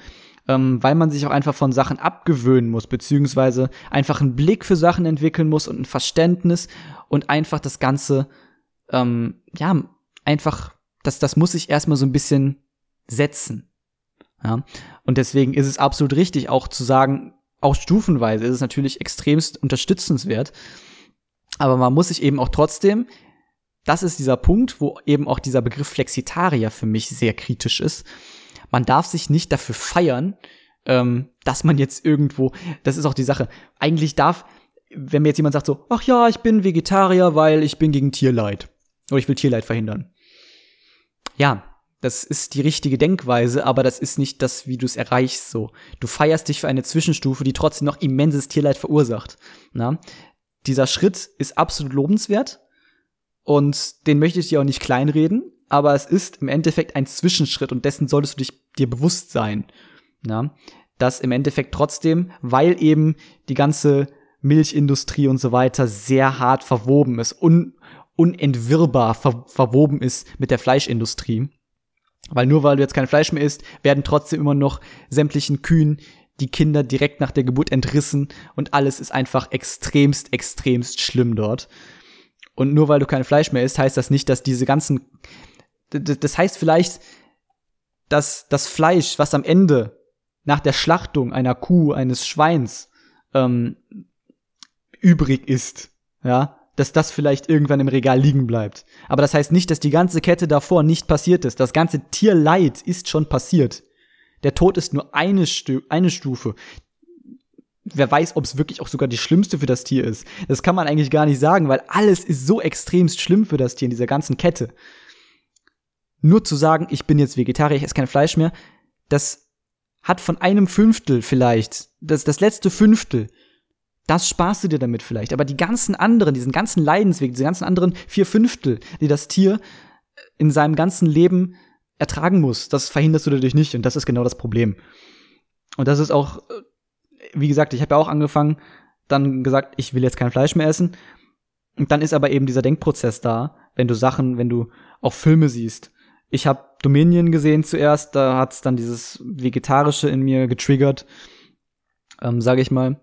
ähm, weil man sich auch einfach von Sachen abgewöhnen muss, beziehungsweise einfach einen Blick für Sachen entwickeln muss und ein Verständnis und einfach das Ganze, ähm, ja, einfach, das, das muss sich erstmal so ein bisschen setzen. Ja? Und deswegen ist es absolut richtig, auch zu sagen, auch stufenweise ist es natürlich extremst unterstützenswert. Aber man muss sich eben auch trotzdem, das ist dieser Punkt, wo eben auch dieser Begriff Flexitarier für mich sehr kritisch ist. Man darf sich nicht dafür feiern, ähm, dass man jetzt irgendwo, das ist auch die Sache, eigentlich darf, wenn mir jetzt jemand sagt so, ach ja, ich bin Vegetarier, weil ich bin gegen Tierleid. Oder ich will Tierleid verhindern. Ja, das ist die richtige Denkweise, aber das ist nicht das, wie du es erreichst so. Du feierst dich für eine Zwischenstufe, die trotzdem noch immenses Tierleid verursacht. Na? Dieser Schritt ist absolut lobenswert und den möchte ich dir auch nicht kleinreden, aber es ist im Endeffekt ein Zwischenschritt und dessen solltest du dich dir bewusst sein. Na? Dass im Endeffekt trotzdem, weil eben die ganze Milchindustrie und so weiter sehr hart verwoben ist, un unentwirrbar ver verwoben ist mit der Fleischindustrie, weil nur weil du jetzt kein Fleisch mehr isst, werden trotzdem immer noch sämtlichen Kühen die Kinder direkt nach der Geburt entrissen und alles ist einfach extremst, extremst schlimm dort. Und nur weil du kein Fleisch mehr isst, heißt das nicht, dass diese ganzen, das heißt vielleicht, dass das Fleisch, was am Ende nach der Schlachtung einer Kuh, eines Schweins ähm, übrig ist, ja, dass das vielleicht irgendwann im Regal liegen bleibt. Aber das heißt nicht, dass die ganze Kette davor nicht passiert ist. Das ganze Tierleid ist schon passiert. Der Tod ist nur eine, Stu eine Stufe. Wer weiß, ob es wirklich auch sogar die schlimmste für das Tier ist. Das kann man eigentlich gar nicht sagen, weil alles ist so extremst schlimm für das Tier in dieser ganzen Kette. Nur zu sagen, ich bin jetzt Vegetarier, ich esse kein Fleisch mehr, das hat von einem Fünftel vielleicht, das, das letzte Fünftel, das sparst du dir damit vielleicht. Aber die ganzen anderen, diesen ganzen Leidensweg, diese ganzen anderen vier Fünftel, die das Tier in seinem ganzen Leben ertragen muss, das verhinderst du dadurch nicht. Und das ist genau das Problem. Und das ist auch, wie gesagt, ich habe ja auch angefangen, dann gesagt, ich will jetzt kein Fleisch mehr essen. Und dann ist aber eben dieser Denkprozess da, wenn du Sachen, wenn du auch Filme siehst. Ich habe Dominion gesehen zuerst, da hat's dann dieses Vegetarische in mir getriggert, ähm, sage ich mal.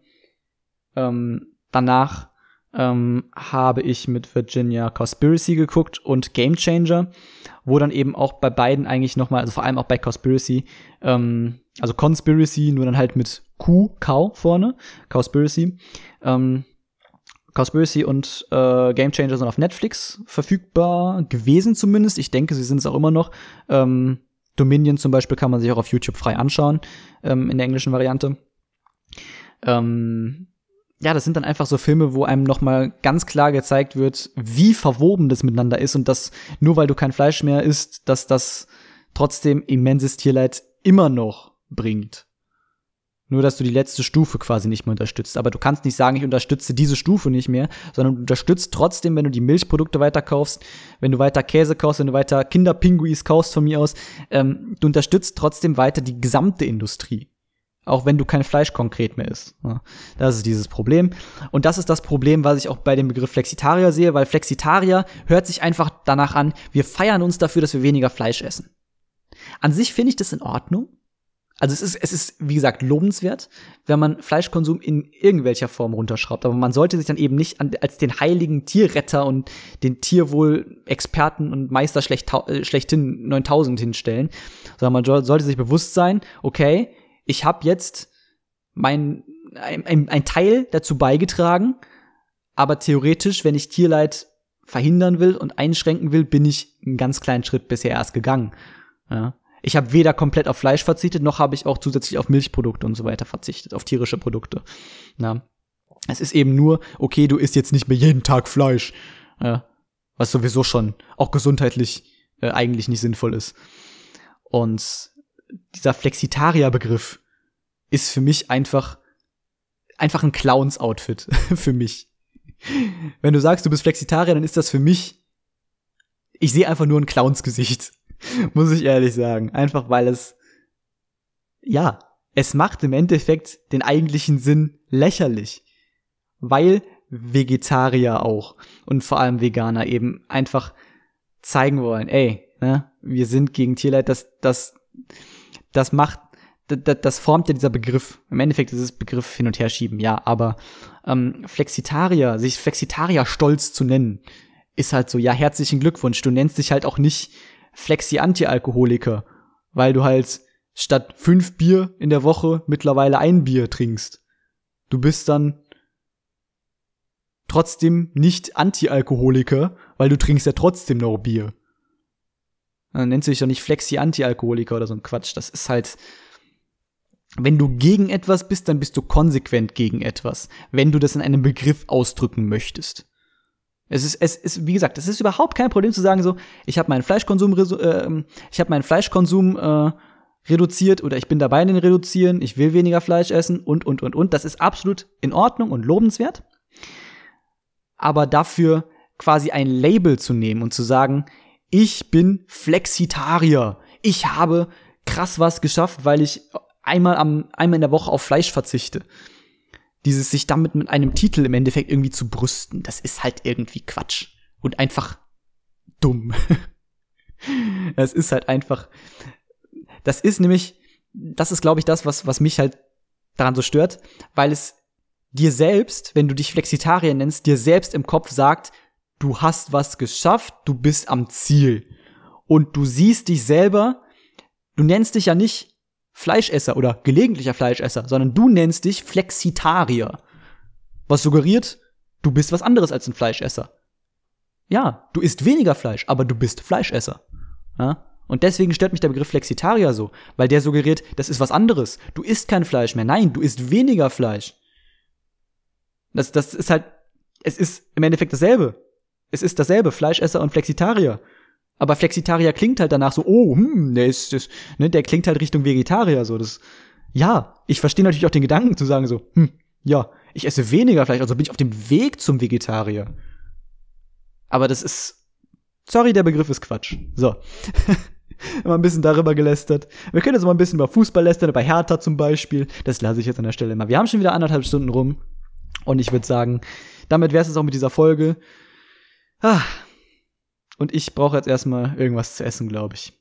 Ähm, danach ähm, habe ich mit Virginia Conspiracy geguckt und Game Changer, wo dann eben auch bei beiden eigentlich nochmal, also vor allem auch bei Conspiracy, ähm, also Conspiracy, nur dann halt mit Q, Cow vorne, Conspiracy. Ähm, Conspiracy und äh, Game Changer sind auf Netflix verfügbar gewesen zumindest. Ich denke, sie sind es auch immer noch. Ähm, Dominion zum Beispiel kann man sich auch auf YouTube frei anschauen, ähm, in der englischen Variante. Ähm, ja, das sind dann einfach so Filme, wo einem nochmal ganz klar gezeigt wird, wie verwoben das miteinander ist und dass nur weil du kein Fleisch mehr isst, dass das trotzdem immenses Tierleid immer noch bringt. Nur, dass du die letzte Stufe quasi nicht mehr unterstützt. Aber du kannst nicht sagen, ich unterstütze diese Stufe nicht mehr, sondern du unterstützt trotzdem, wenn du die Milchprodukte weiter kaufst, wenn du weiter Käse kaufst, wenn du weiter Kinderpinguis kaufst von mir aus, ähm, du unterstützt trotzdem weiter die gesamte Industrie. Auch wenn du kein Fleisch konkret mehr isst. Ja, das ist dieses Problem. Und das ist das Problem, was ich auch bei dem Begriff Flexitarier sehe, weil Flexitarier hört sich einfach danach an, wir feiern uns dafür, dass wir weniger Fleisch essen. An sich finde ich das in Ordnung. Also es ist, es ist, wie gesagt, lobenswert, wenn man Fleischkonsum in irgendwelcher Form runterschraubt. Aber man sollte sich dann eben nicht an, als den heiligen Tierretter und den Tierwohl-Experten und Meister äh, schlechthin 9000 hinstellen, sondern man sollte sich bewusst sein, okay, ich habe jetzt mein, ein, ein, Teil dazu beigetragen, aber theoretisch, wenn ich Tierleid verhindern will und einschränken will, bin ich einen ganz kleinen Schritt bisher erst gegangen. Ja. Ich habe weder komplett auf Fleisch verzichtet, noch habe ich auch zusätzlich auf Milchprodukte und so weiter verzichtet, auf tierische Produkte. Ja. Es ist eben nur, okay, du isst jetzt nicht mehr jeden Tag Fleisch, ja. was sowieso schon auch gesundheitlich äh, eigentlich nicht sinnvoll ist. Und dieser Flexitarier-Begriff ist für mich einfach einfach ein Clowns-Outfit für mich. Wenn du sagst, du bist Flexitarier, dann ist das für mich ich sehe einfach nur ein Clowns-Gesicht. Muss ich ehrlich sagen. Einfach weil es, ja, es macht im Endeffekt den eigentlichen Sinn lächerlich. Weil Vegetarier auch und vor allem Veganer eben einfach zeigen wollen, ey, ne, wir sind gegen Tierleid, das, das, das macht, das, das formt ja dieser Begriff. Im Endeffekt ist es Begriff hin und her schieben, ja, aber ähm, Flexitarier, sich Flexitarier stolz zu nennen, ist halt so, ja, herzlichen Glückwunsch. Du nennst dich halt auch nicht Flexi-Anti-Alkoholiker, weil du halt statt fünf Bier in der Woche mittlerweile ein Bier trinkst. Du bist dann trotzdem nicht Anti-Alkoholiker, weil du trinkst ja trotzdem noch Bier. Dann nennst du dich doch nicht Flexi-Anti-Alkoholiker oder so ein Quatsch. Das ist halt, wenn du gegen etwas bist, dann bist du konsequent gegen etwas, wenn du das in einem Begriff ausdrücken möchtest. Es ist, es ist, wie gesagt, es ist überhaupt kein Problem zu sagen so, ich habe meinen Fleischkonsum, äh, ich habe meinen Fleischkonsum äh, reduziert oder ich bin dabei, den reduzieren, ich will weniger Fleisch essen und und und und. Das ist absolut in Ordnung und lobenswert. Aber dafür quasi ein Label zu nehmen und zu sagen, ich bin Flexitarier, ich habe krass was geschafft, weil ich einmal am einmal in der Woche auf Fleisch verzichte dieses sich damit mit einem Titel im Endeffekt irgendwie zu brüsten, das ist halt irgendwie Quatsch. Und einfach dumm. Es ist halt einfach, das ist nämlich, das ist glaube ich das, was, was mich halt daran so stört, weil es dir selbst, wenn du dich Flexitarier nennst, dir selbst im Kopf sagt, du hast was geschafft, du bist am Ziel. Und du siehst dich selber, du nennst dich ja nicht Fleischesser oder gelegentlicher Fleischesser, sondern du nennst dich Flexitarier. Was suggeriert, du bist was anderes als ein Fleischesser. Ja, du isst weniger Fleisch, aber du bist Fleischesser. Ja? Und deswegen stört mich der Begriff Flexitarier so, weil der suggeriert, das ist was anderes. Du isst kein Fleisch mehr. Nein, du isst weniger Fleisch. Das, das ist halt, es ist im Endeffekt dasselbe. Es ist dasselbe, Fleischesser und Flexitarier. Aber Flexitarier klingt halt danach so, oh, hm, der ist, das, ne, der klingt halt Richtung Vegetarier, so, das, ja, ich verstehe natürlich auch den Gedanken zu sagen so, hm, ja, ich esse weniger Fleisch, also bin ich auf dem Weg zum Vegetarier. Aber das ist, sorry, der Begriff ist Quatsch. So. Immer ein bisschen darüber gelästert. Wir können jetzt mal ein bisschen über Fußball lästern, über Hertha zum Beispiel. Das lasse ich jetzt an der Stelle mal. Wir haben schon wieder anderthalb Stunden rum. Und ich würde sagen, damit wäre es auch mit dieser Folge. Ah, und ich brauche jetzt erstmal irgendwas zu essen, glaube ich.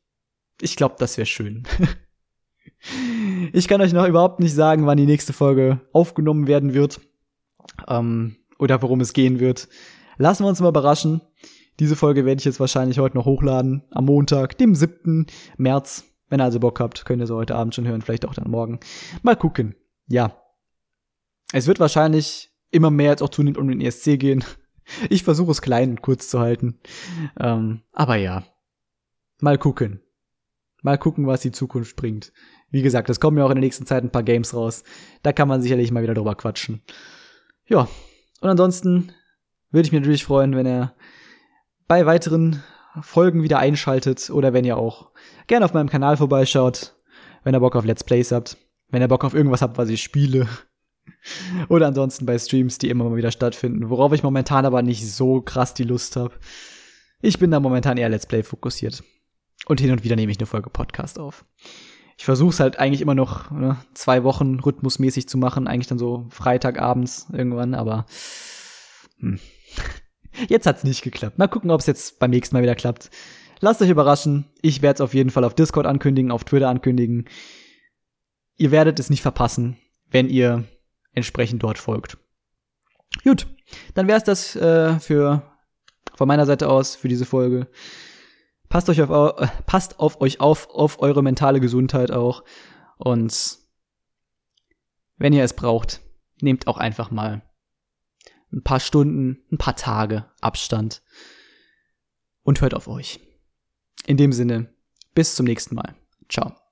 Ich glaube, das wäre schön. ich kann euch noch überhaupt nicht sagen, wann die nächste Folge aufgenommen werden wird. Ähm, oder worum es gehen wird. Lassen wir uns mal überraschen. Diese Folge werde ich jetzt wahrscheinlich heute noch hochladen. Am Montag, dem 7. März. Wenn ihr also Bock habt, könnt ihr so heute Abend schon hören, vielleicht auch dann morgen. Mal gucken. Ja. Es wird wahrscheinlich immer mehr jetzt auch zunehmend um den ESC gehen. Ich versuche es klein und kurz zu halten. Ähm, aber ja. Mal gucken. Mal gucken, was die Zukunft bringt. Wie gesagt, es kommen ja auch in der nächsten Zeit ein paar Games raus. Da kann man sicherlich mal wieder drüber quatschen. Ja. Und ansonsten würde ich mich natürlich freuen, wenn ihr bei weiteren Folgen wieder einschaltet oder wenn ihr auch gerne auf meinem Kanal vorbeischaut, wenn ihr Bock auf Let's Plays habt. wenn ihr Bock auf irgendwas habt, was ich spiele. Oder ansonsten bei Streams, die immer mal wieder stattfinden, worauf ich momentan aber nicht so krass die Lust habe. Ich bin da momentan eher Let's Play fokussiert. Und hin und wieder nehme ich eine Folge Podcast auf. Ich versuche es halt eigentlich immer noch ne, zwei Wochen rhythmusmäßig zu machen, eigentlich dann so Freitagabends irgendwann, aber hm. jetzt hat's nicht geklappt. Mal gucken, ob es jetzt beim nächsten Mal wieder klappt. Lasst euch überraschen. Ich werde es auf jeden Fall auf Discord ankündigen, auf Twitter ankündigen. Ihr werdet es nicht verpassen, wenn ihr entsprechend dort folgt. Gut, dann wäre es das äh, für von meiner Seite aus für diese Folge. Passt euch auf, äh, passt auf euch auf, auf eure mentale Gesundheit auch. Und wenn ihr es braucht, nehmt auch einfach mal ein paar Stunden, ein paar Tage Abstand und hört auf euch. In dem Sinne, bis zum nächsten Mal. Ciao.